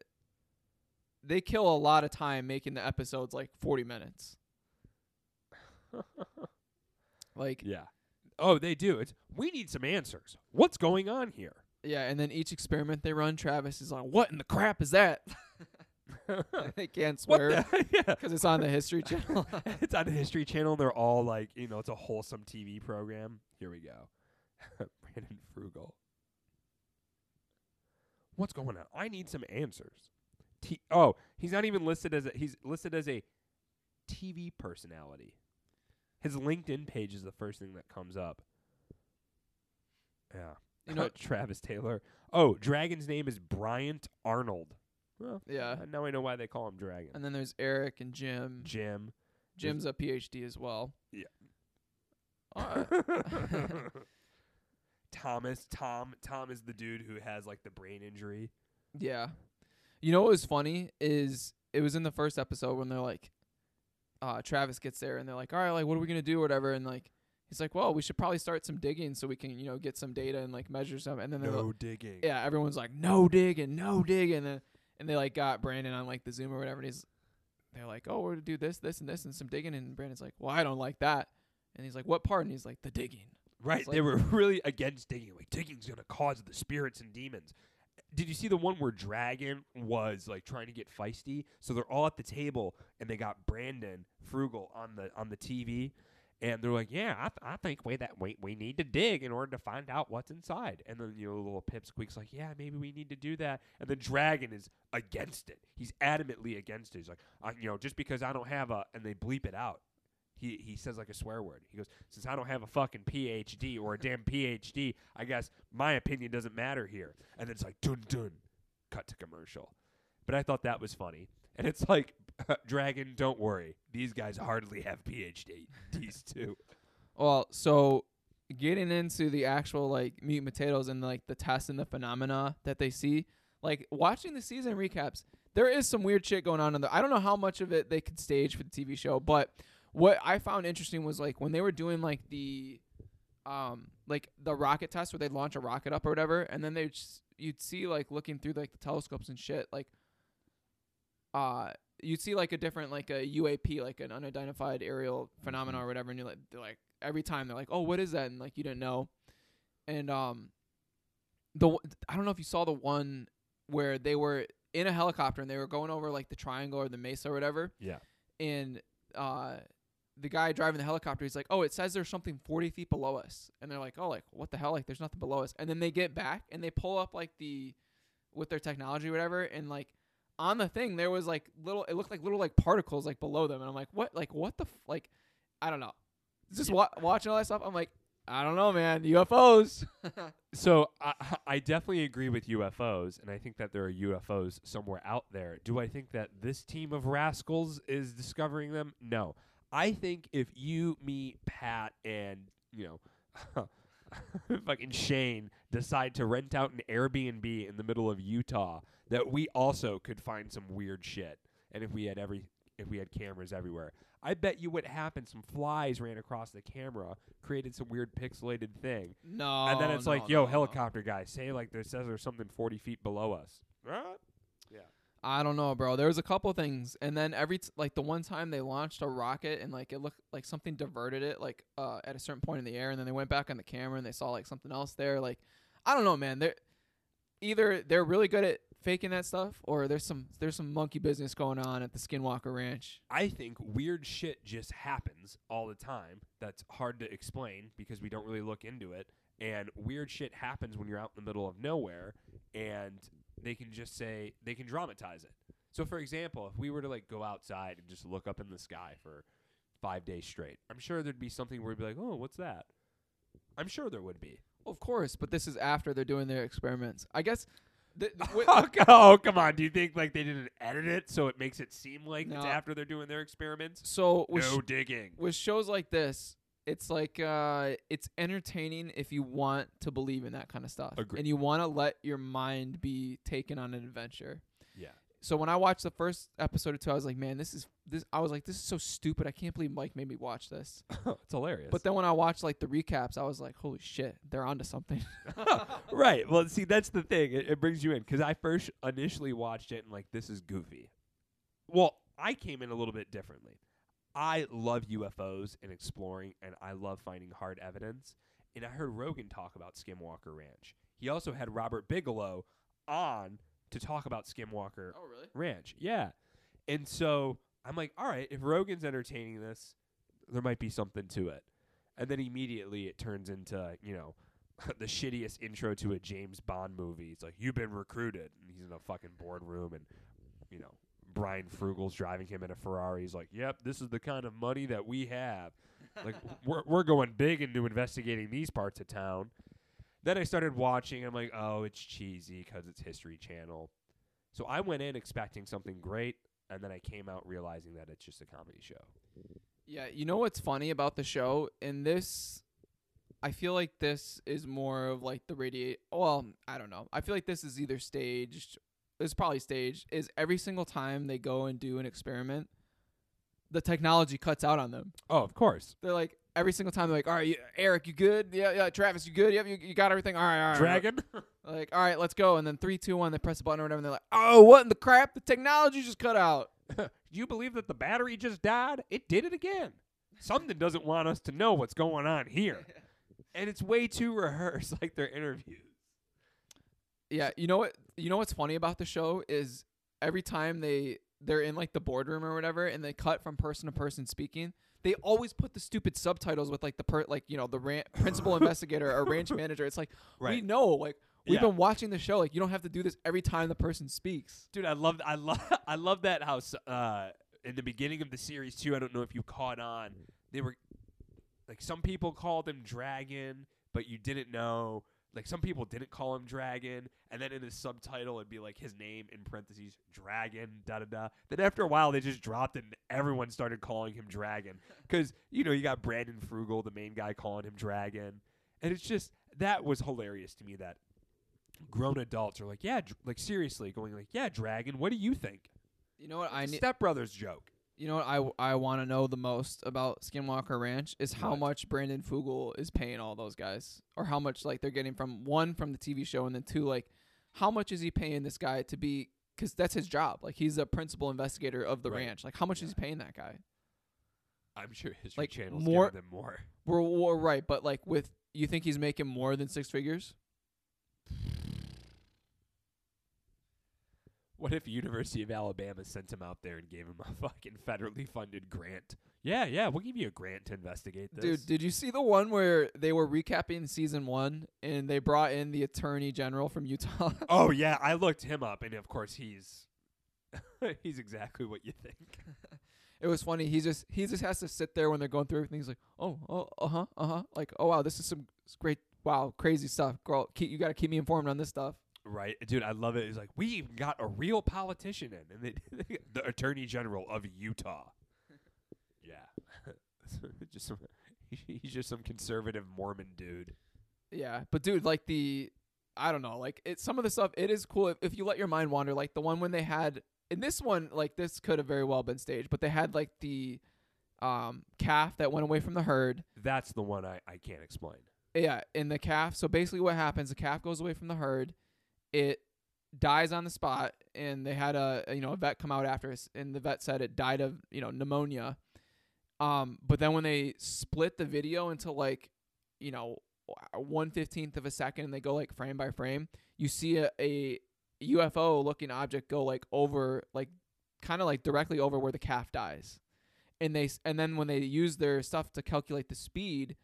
they kill a lot of time making the episodes like 40 minutes. Like Yeah. Oh, they do. It's we need some answers. What's going on here? yeah, and then each experiment they run, Travis is like, "What in the crap is that?" they can't swear the? yeah. because it's on the History Channel. it's on the History Channel. They're all like, you know, it's a wholesome TV program. Here we go. Brandon Frugal. What's going on? I need some answers. T- oh, he's not even listed as a he's listed as a TV personality. His LinkedIn page is the first thing that comes up. Yeah. You know- Travis Taylor. Oh, Dragon's name is Bryant Arnold. Well, Yeah. uh, now I know why they call him Dragon. and then there's Eric and Jim. Jim. Jim's a PhD as well. Yeah. Uh, Thomas, Tom, Tom is the dude who has like the brain injury. Yeah. You know what was funny is it was in the first episode when they're like uh, Travis gets there and they're like, all right, like what are we gonna do, or whatever, and like he's like, well, we should probably start some digging so we can you know get some data and like measure some, and then they're like, digging. yeah, everyone's like, no digging, no digging, and then and they like got Brandon on like the Zoom or whatever, and he's they're like, oh, we're going to do this, this, and this, and some digging, and Brandon's like, well, I don't like that, and he's like, what part? And he's like, the digging. Right. It's they like- were really against digging. Like digging's gonna cause the spirits and demons. Did you see the one where Dragon was like trying to get feisty? So they're all at the table and they got Brandon Frugal on the on the TV, and they're like, "Yeah, I, th- I think we that we we need to dig in order to find out what's inside." And then you know, little Pipsqueak's like, "Yeah, maybe we need to do that." And then Dragon is against it. He's adamantly against it. He's like, "You know, just because I don't have a," and they bleep it out. He he says like a swear word. He goes, "Since I don't have a fucking PhD or a damn PhD, I guess my opinion doesn't matter here." And then it's like dun dun, cut to commercial. But I thought that was funny. And it's like, Dragon, don't worry. These guys hardly have PhDs too. Well, so getting into the actual like meat and potatoes and like the tests and the phenomena that they see, like watching the season recaps, there is some weird shit going on in there. I don't know how much of it they could stage for the TV show, but what I found interesting was like when they were doing like the um like the rocket test where they'd launch a rocket up or whatever, and then they just you'd see like looking through like the telescopes and shit, like uh you'd see like a different like a UAP, like an unidentified aerial phenomenon or whatever, and you're like, they're like every time they're like, oh, what is that? And like you didn't know, and um, the w- I don't know if you saw the one where they were in a helicopter and they were going over like the triangle or the mesa or whatever, Yeah. and uh. The guy driving the helicopter, he's like, "Oh, it says there's something 40 feet below us," and they're like, "Oh, like what the hell? Like there's nothing below us." And then they get back and they pull up like the, with their technology or whatever, and like on the thing there was like little it looked like little like particles like below them and i'm like what like what the f-? like i don't know just wa- watching all that stuff i'm like i don't know man ufos So I, I definitely agree with UFOs, and I think that there are UFOs somewhere out there. Do I think that this team of rascals is discovering them? No. I think if you, me, Pat, and you know, fucking Shane decide to rent out an Airbnb in the middle of Utah, that we also could find some weird shit. And if we had every, if we had cameras everywhere, I bet you what happened. Some flies ran across the camera, created some weird pixelated thing no and then it's no, like, no, yo, no. helicopter guy, say like there says there's something 40 feet below us. I don't know bro there was a couple things and then every t- like the one time they launched a rocket and like it looked like something diverted it like uh at a certain point in the air and then they went back on the camera and they saw like something else there like i don't know man they're either they're really good at faking that stuff or there's some there's some monkey business going on at the skinwalker ranch I think weird shit just happens all the time. That's hard to explain because we don't really look into it. And weird shit happens when you're out in the middle of nowhere, and they can just say they can dramatize it. So, for example, if we were to like go outside and just look up in the sky for five days straight, I'm sure there'd be something where we'd be like, "Oh, what's that?" I'm sure there would be. Of course, but this is after they're doing their experiments. I guess. The, the, wi- oh, oh, come on. Do you think like they didn't edit it so it makes it seem like it's after they're doing their experiments? so with, no sh- digging. with shows like this, it's like uh, it's entertaining if you want to believe in that kind of stuff, Agree. and you want to let your mind be taken on an adventure. Yeah. So when I watched the first episode or two, I was like, man, this is this. I was like, this is so stupid. I can't believe Mike made me watch this. it's hilarious. But then when I watched like the recaps, I was like, holy shit, they're onto something. right. Well, see, that's the thing. It, it brings you in because I first initially watched it and like this is goofy. Well, I came in a little bit differently. I love UFOs and exploring, and I love finding hard evidence. And I heard Rogan talk about Skinwalker Ranch. He also had Robert Bigelow on to talk about Skinwalker oh really? Ranch. Yeah. And so I'm like, all right, if Rogan's entertaining this, there might be something to it. And then immediately it turns into, you know, the shittiest intro to a James Bond movie. It's like, you've been recruited. And he's in a fucking boardroom and, you know, Brian Frugal's driving him in a Ferrari. He's like, yep, this is the kind of money that we have. Like, we're, we're going big into investigating these parts of town. Then I started watching. I'm like, oh, it's cheesy because it's History Channel. So I went in expecting something great, and then I came out realizing that it's just a comedy show. Yeah, you know what's funny about the show? In this, I feel like this is more of like the radiate. Well, I don't know. I feel like this is either staged. It's probably staged. Is every single time they go and do an experiment, the technology cuts out on them. Oh, of course. They're like every single time they're like, "All right, you, Eric, you good? Yeah, yeah. Travis, you good? Yep, you, you got everything. All right, all right. Dragon. Like, all right, let's go. And then three, two, one. They press a button or whatever. And they're like, "Oh, what in the crap? The technology just cut out." Do you believe that the battery just died? It did it again. Something doesn't want us to know what's going on here. And it's way too rehearsed, like their interviews. Yeah, you know what? You know what's funny about the show is every time they they're in like the boardroom or whatever, and they cut from person to person speaking. They always put the stupid subtitles with like the per like you know the ran- principal investigator or ranch manager. It's like we know like we've Yeah. been watching the show. Like you don't have to do this every time the person speaks. Dude, I love I love I love that how s- uh in the beginning of the series too, I don't know if you caught on. They were like some people called him Dragon, but you didn't know. Like some people didn't call him Dragon, and then in his subtitle it'd be like his name in parentheses Dragon da da da. Then after a while they just dropped it, and everyone started calling him Dragon because you know you got Brandon Frugal, the main guy, calling him Dragon, and it's just that was hilarious to me that grown adults are like, yeah, dr- like seriously, going like, yeah, Dragon, what do you think? You know what I need? Step Brothers joke. You know what I I want to know the most about Skinwalker Ranch is how much Brandon Fugal is paying all those guys, or how much like they're getting from one from the TV show, and then two like how much is he paying this guy to be? Because that's his job. Like he's a principal investigator of the Right. ranch. Like how much is he paying that guy? I'm sure History Like, Channel's more- giving them more. We're, we're right, but like with you think he's making more than six figures? What if University of Alabama sent him out there and gave him a fucking federally funded grant? Yeah, yeah, we'll give you a grant to investigate this. Dude, did you see the one where they were recapping season one and they brought in the attorney general from Utah? oh yeah, I looked him up, and of course he's he's exactly what you think. it was funny. He just he just has to sit there when they're going through everything. He's like, oh, oh, uh huh, uh huh. Like, oh wow, this is some great, wow, crazy stuff, girl. Keep, you got to keep me informed on this stuff. Right, dude, I love it. He's like, we even got a real politician in, and the Attorney General of Utah. yeah, just some, he's just some conservative Mormon dude. Yeah, but dude, like the, I don't know, like it. Some of the stuff it is cool if, if you let your mind wander. Like the one when they had in this one, like this could have very well been staged, but they had like the, um, calf that went away from the herd. That's the one I, I can't explain. Yeah, in the calf. So basically, what happens? The calf goes away from the herd. It dies on the spot, and they had a you know a vet come out after us, and the vet said it died of you know pneumonia. Um, but then when they split the video into like, you know, one fifteenth of a second, and they go like frame by frame, you see a, a UFO looking object go like over like kind of like directly over where the calf dies. And they and then when they use their stuff to calculate the speed,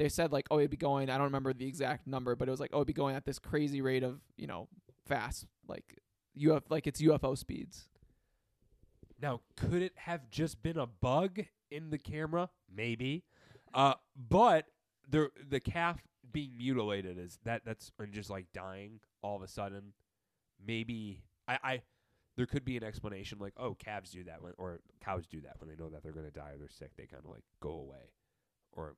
they said like, oh, it'd be going. I don't remember the exact number, but it was like, oh, it'd be going at this crazy rate of you know fast, like UF, like it's UFO speeds. Now, could it have just been a bug in the camera? Maybe. Uh, but the the calf being mutilated is that that's and just like dying all of a sudden. Maybe I, I there could be an explanation like, oh, calves do that when or cows do that when they know that they're gonna die or they're sick. They kind of like go away or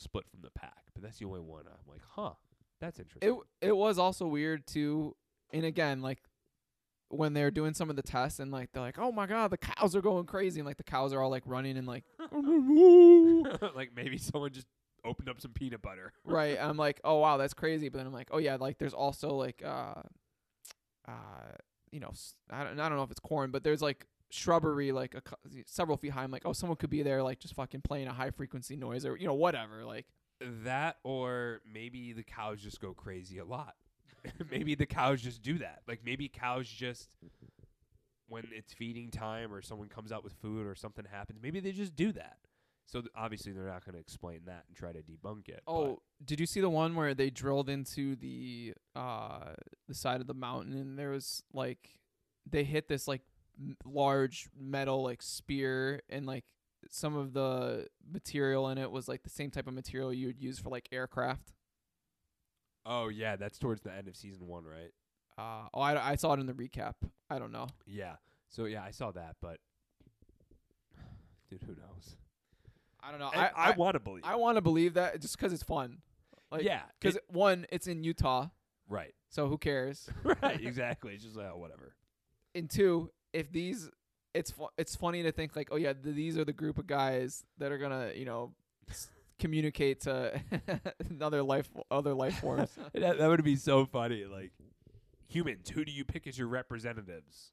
split from the pack. But that's the only one I'm like, huh, that's interesting. It it was also weird too, and again like when they're doing some of the tests and like they're like, oh my god, the cows are going crazy, and like the cows are all like running and like like maybe someone just opened up some peanut butter. right. I'm like, oh wow, that's crazy. But then I'm like, oh yeah, like there's also like uh, uh, you know, s- I don't, I don't know if it's corn, but there's like shrubbery like a, several feet high. I'm like, oh, someone could be there like just fucking playing a high frequency noise or you know whatever. Like, That or maybe the cows just go crazy a lot. maybe the cows just do that. Like maybe cows just when it's feeding time or someone comes out with food or something happens, maybe they just do that. So th- obviously they're not going to explain that and try to debunk it. oh, did you see the one where they drilled into the uh the side of the mountain and there was like they hit this like large metal like spear and like some of the material in it was like the same type of material you would use for like aircraft. oh yeah, that's towards the end of season 1, right? Uh, oh, I, I saw it in the recap. I don't know. Yeah. So yeah, I saw that, but dude, who knows? I don't know. I, I I, want to believe. I want to believe that just because it's fun. Like, yeah, Because it- one, it's in Utah, right. so who cares? right, exactly. It's just like oh, whatever. and two, if these it's fu- it's funny to think like, oh yeah, th- these are the group of guys that are gonna you know communicate to other life other life forms. that, that would be so funny. Like humans, who do you pick as your representatives?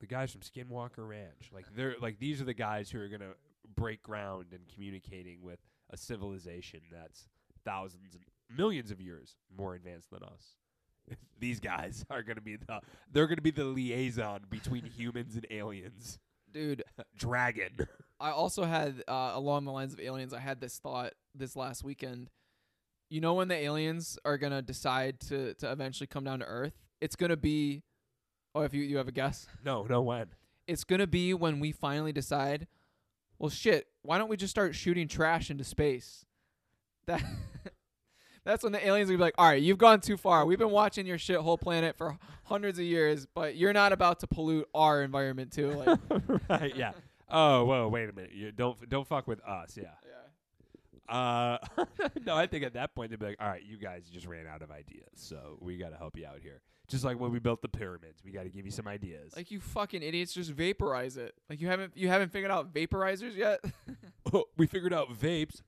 The guys from Skinwalker Ranch. Like they're like these are the guys who are gonna break ground in communicating with a civilization that's thousands and millions of years more advanced than us. these guys are gonna be the they're gonna be the liaison between humans and aliens. Dude, Dragon. I also had uh, along the lines of aliens. I had this thought this last weekend. You know when the aliens are gonna decide to to eventually come down to Earth? It's gonna be. Oh, if you you have a guess, No, no when. it's gonna be when we finally decide. Well, shit. Why don't we just start shooting trash into space? That. That's when the aliens would be like, "All right, you've gone too far. We've been watching your shithole planet for hundreds of years, but you're not about to pollute our environment too." Like, right, yeah. Oh, whoa, wait a minute. You don't don't fuck with us, yeah. yeah. Uh, no, I think at that point they'd be like, "All right, you guys just ran out of ideas, so we got to help you out here." Just like when we built the pyramids, we got to give you some ideas. Like you fucking idiots, just vaporize it. Like you haven't you haven't figured out vaporizers yet. oh, we figured out vapes.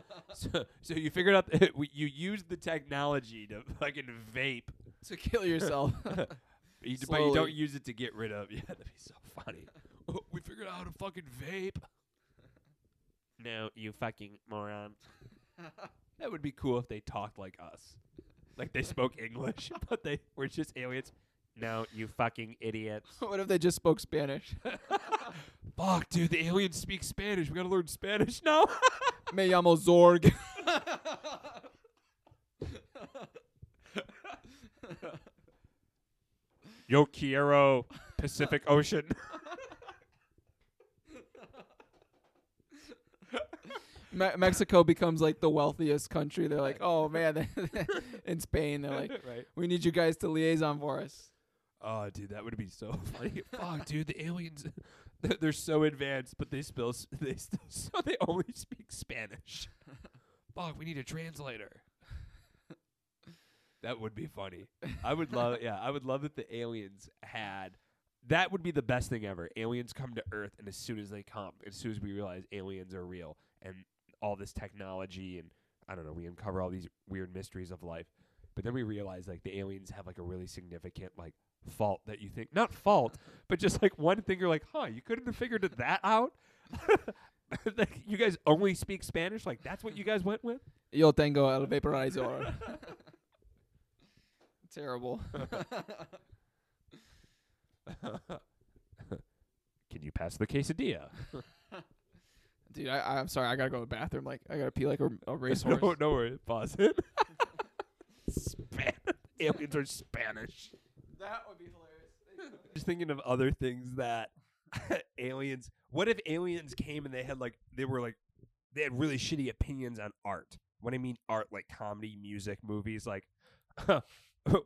so, so you figured out that you used the technology to fucking vape, to kill yourself. but you, but you don't use it to get rid of. Yeah, that'd be so funny. Oh, we figured out how to fucking vape. No, you fucking moron. That would be cool if they talked like us. Like they spoke English, but they were just aliens. No, you fucking idiots. what if they just spoke Spanish? Fuck, dude, the aliens speak Spanish. We gotta learn Spanish now. Me llamo Zorg. Yo quiero Pacific Ocean. Me- Mexico becomes like the wealthiest country. They're like, oh man, in Spain, they're like, right. we need you guys to liaison for us. Oh, dude, that would be so funny. Fuck, dude, the aliens, they're- they're so advanced, but they still, they still, so they only speak Spanish. Fuck, we need a translator. That would be funny. I would love, yeah, I would love if the aliens had. That would be the best thing ever. Aliens come to Earth, and as soon as they come, as soon as we realize aliens are real, and all this technology, and I don't know, we uncover all these weird mysteries of life. But then we realize like the aliens have like a really significant like fault that you think not fault, but just like one thing you're like, huh, you couldn't have figured that out. like you guys only speak Spanish, like that's what you guys went with. Yo tengo el vaporizador. Terrible. Can you pass the quesadilla? Dude, I, I'm sorry. I gotta go to the bathroom. Like, I gotta pee like a, a racehorse. no, no worries. Pause it. Span- aliens are Spanish. That would be hilarious. Just thinking of other things that aliens. What if aliens came and they had like they were like they had really shitty opinions on art. When I mean art, like comedy, music, movies, like.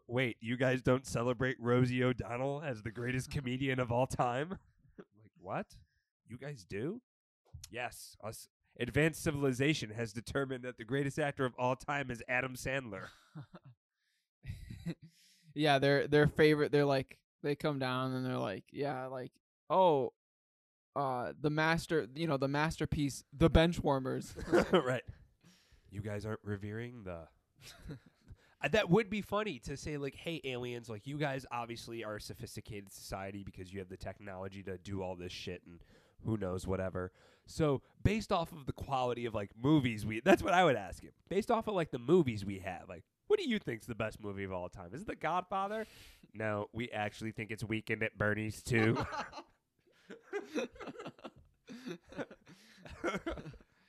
Wait, you guys don't celebrate Rosie O'Donnell as the greatest comedian of all time? like what? You guys do? Yes, us advanced civilization has determined that the greatest actor of all time is Adam Sandler. Yeah, their their favorite. They're like they come down and they're like, yeah, like oh, uh, the master. You know, the masterpiece, the bench warmers. right. You guys aren't revering the. Uh, that would be funny to say, like, hey, aliens, like, you guys obviously are a sophisticated society because you have the technology to do all this shit and who knows, whatever. So, based off of the quality of, like, movies we. That's what I would ask him. Based off of, like, the movies we have, like, what do you think's the best movie of all time? Is it The Godfather? no, we actually think it's Weekend at Bernie's, too.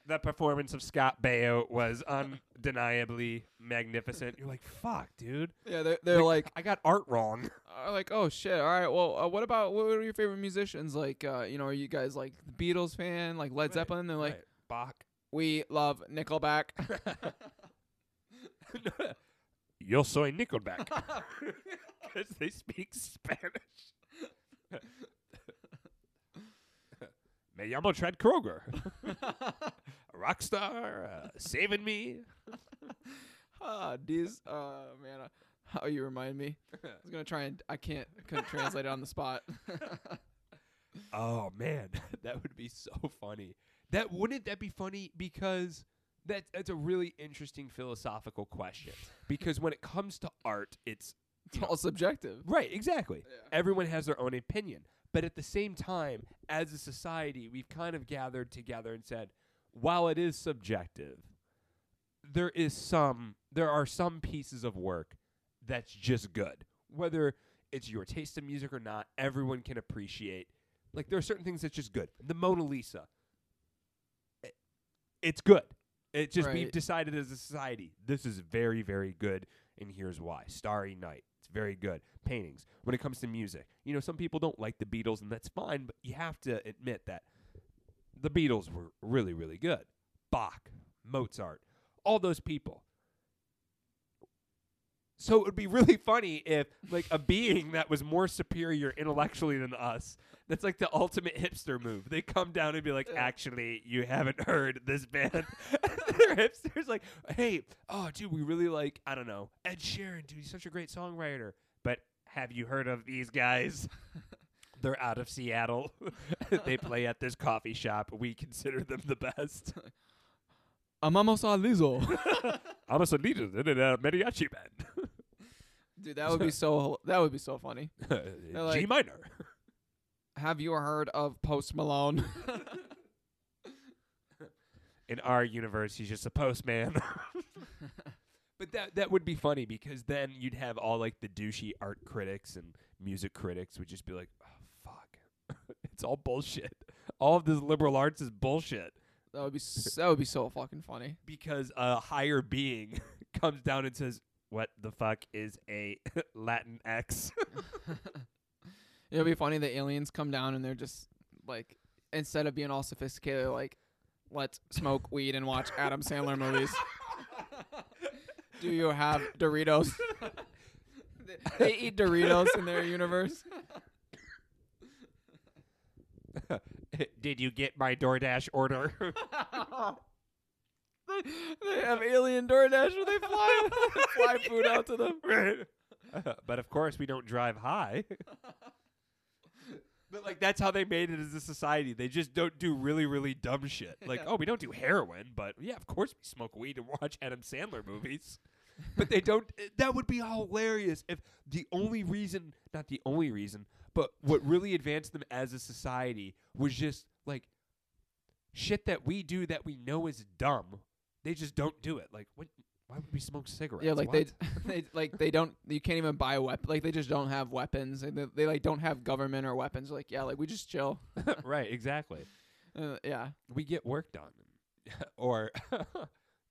the performance of Scott Baio was undeniably magnificent. You're like, fuck, dude. yeah, they're they're like, I got art wrong. are like, oh shit. All right. Well, uh, what about what are your favorite musicians? Like, uh, you know, are you guys like the Beatles fan? Like Led Right, Zeppelin? They're like, Right. Bach. we love Nickelback. Yo soy Nickelback. Because they speak Spanish. Me llamo Trent Kroger. A rock star, uh, saving me. ah, these. Uh, man. Uh, How you remind me. I was gonna try and I can't couldn't translate it on the spot. Oh man, that would be so funny. That wouldn't that be funny because that that's a really interesting philosophical question. Because when it comes to art, it's it's all subjective. right, exactly. Yeah. Everyone has their own opinion. But at the same time, as a society, we've kind of gathered together and said, while it is subjective, there is some there are some pieces of work that's just good. Whether it's your taste in music or not, everyone can appreciate. Like there are certain things that's just good. The Mona Lisa. i- It's good. It's just we've decided as a society, this is very, very good, and here's why. Starry Night. It's very good. Paintings. When it comes to music, you know, some people don't like the Beatles, and that's fine, but you have to admit that the Beatles were really, really good. Bach, Mozart, all those people. So it would be really funny if, like, a being that was more superior intellectually than us, that's like the ultimate hipster move. They come down and be like, actually, you haven't heard this band. They're hipsters, like, hey, oh, dude, we really like, I don't know, Ed Sheeran, dude, he's such a great songwriter. But have you heard of these guys? They're out of Seattle. they play at this coffee shop. We consider them the best. Amamos a Lizzo. I'm a solito in a mariachi band. Dude, that would be so that would be so funny. G minor. Have you heard of Post Malone? In our universe, he's just a postman. but that that would be funny because then you'd have all like the douchey art critics and music critics would just be like, oh, "Fuck, it's all bullshit. All of this liberal arts is bullshit." That would be s- that would be so fucking funny. because a higher being comes down and says, "What the fuck is a Latin X?" It'd be funny the aliens come down and they're just like instead of being all sophisticated, they're like, let's smoke weed and watch Adam Sandler movies. Do you have Doritos? They- they eat Doritos in their universe. Did you get my DoorDash order? they, they have alien DoorDash where they fly fly food out to them. but of course, we don't drive high. but like that's how they made it as a society. They just don't do really, really dumb shit. Like, Yeah. oh, we don't do heroin, but yeah, of course we smoke weed and watch Adam Sandler movies. But they don't. eh, That would be hilarious if the only reason, not the only reason, but what really advanced them as a society was just like shit that we do that we know is dumb. They just don't do it. Like, what? Why would we smoke cigarettes? Yeah, like What? they, they like they don't. You can't even buy a weapon. Like they just don't have weapons. And they, they like don't have government or weapons. Like yeah, like we just chill. right, exactly. Uh, yeah, We get work done, or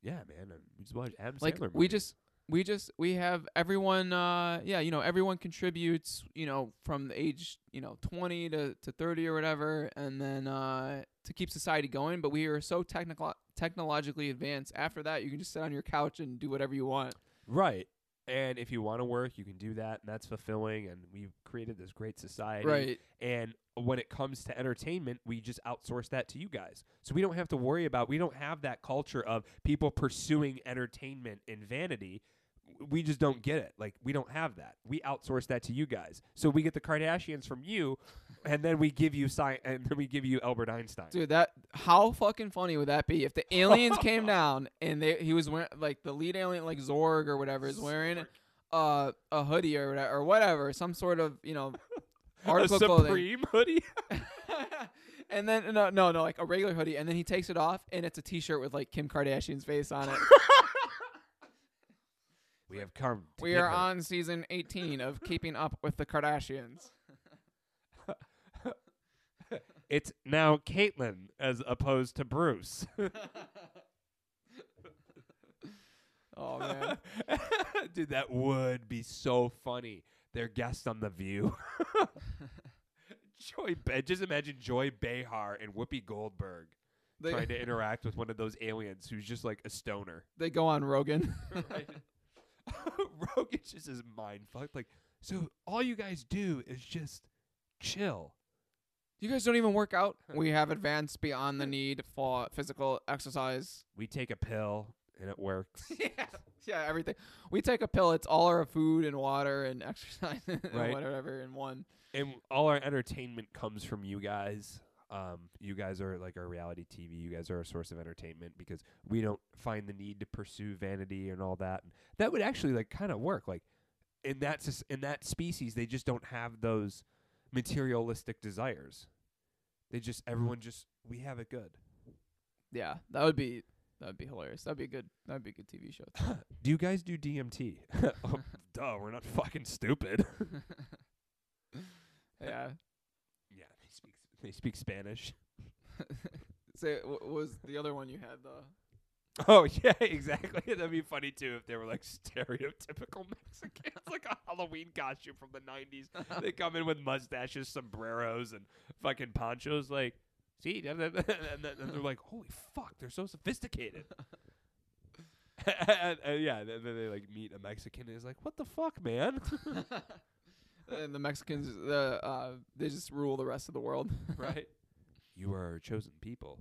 yeah, man, we just watch Adam like Sandler. we movies. just we just we have everyone. Uh, yeah, you know everyone contributes. You know from the age you know twenty to to thirty or whatever, and then uh to keep society going. But we are so technical technologically advanced. After that, you can just sit on your couch and do whatever you want. right. And if you want to work, you can do that, and that's fulfilling. And we've created this great society. Right. And when it comes to entertainment, we just outsource that to you guys. So we don't have to worry about, we don't have that culture of people pursuing entertainment and vanity. We just don't get it. Like, we don't have that. We outsource that to you guys. So we get the Kardashians from you, and then we give you sci- and then we give you Albert Einstein. Dude, that how fucking funny would that be if the aliens came down and they he was wearing like the lead alien like Zorg or whatever is wearing uh, a hoodie or whatever, or whatever, some sort of you know article a clothing, Supreme hoodie. and then no no no like a regular hoodie, and then he takes it off and it's a T-shirt with like Kim Kardashian's face on it. we have come. We are her. on season 18 of Keeping Up with the Kardashians. It's now Caitlyn as opposed to Bruce. Oh man, Dude, that would be so funny. Their guest on The View. Joy, just imagine Joy Behar and Whoopi Goldberg they trying to interact with one of those aliens who's just like a stoner. they go on Rogan. right? Rogan's just is mind fucked. Like, so all you guys do is just chill. You guys don't even work out. We have advanced beyond the need for physical exercise. We take a pill and it works. yeah, yeah, everything. We take a pill. It's all our food and water and exercise and Right. whatever in one. and all our entertainment comes from you guys. Um, you guys are like our reality TV. You guys are a source of entertainment because we don't find the need to pursue vanity and all that. And that would actually like kind of work. Like in that sus- in that species, they just don't have those materialistic desires. They just mm-hmm. everyone just we have it good. Yeah, that would be that would be hilarious. That'd be a good that'd be a good TV show. do you guys do DMT? oh, um, duh, we're not fucking stupid. yeah. yeah, they speak they speak Spanish. Say what was the other one you had the Oh yeah, exactly. That'd be funny too if they were like stereotypical Mexicans, like a Halloween costume from the '90s. they come in with mustaches, sombreros, and fucking ponchos. Like, see, and then, and then they're like, "Holy fuck, they're so sophisticated." and, and yeah, and then they like meet a Mexican. and is like, "What the fuck, man?" and the Mexicans the uh they just rule the rest of the world. right? You are our chosen people.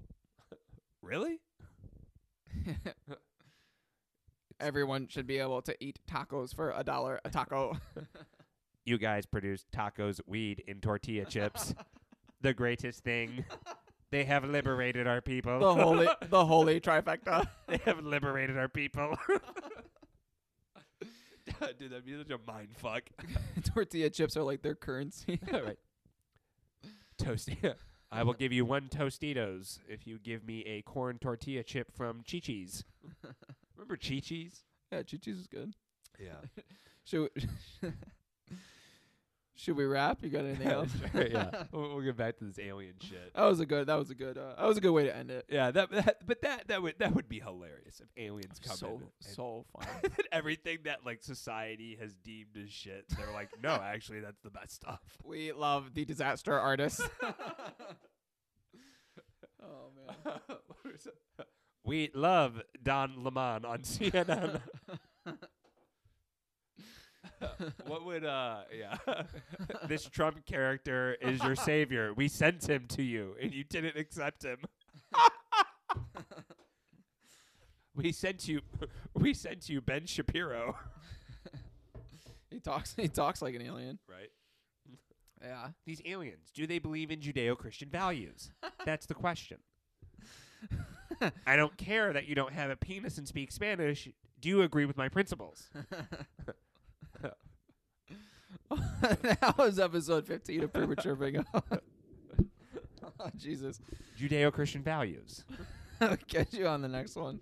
really? Everyone should be able to eat tacos for a dollar a taco. You guys produce tacos, weed, and tortilla chips. the greatest thing. They have liberated our people. the holy the holy trifecta. they have liberated our people. Dude, that'd be such a mind fuck. Tortilla chips are like their currency. right. Toasty. I will give you one Tostitos if you give me a corn tortilla chip from Chi-Chi's. Remember Chi-Chi's? yeah, Chi-Chi's is good. Yeah. We, should we wrap? You got anything else? sure, yeah. We'll, we'll get back to this alien shit. That was a good. That was a good. Uh, that was a good way to end it. Yeah, that, that but that that would that would be hilarious if aliens come in So and- so fun. everything that like society has deemed as shit. They're like, no, actually, that's the best stuff. we love the disaster artist. oh man. we love Don Lemon on CNN. what would uh yeah this Trump character is your savior. We sent him to you and you didn't accept him. we sent you we sent you Ben Shapiro. He talks. He talks like an alien. Right. Yeah. These aliens, do they believe in Judeo Christian values? That's the question. I don't care that you don't have a penis and speak Spanish. Do you agree with my principles? that was episode 15 of Premature Bingo. oh, Jesus. Judeo Christian values. Catch you on the next one.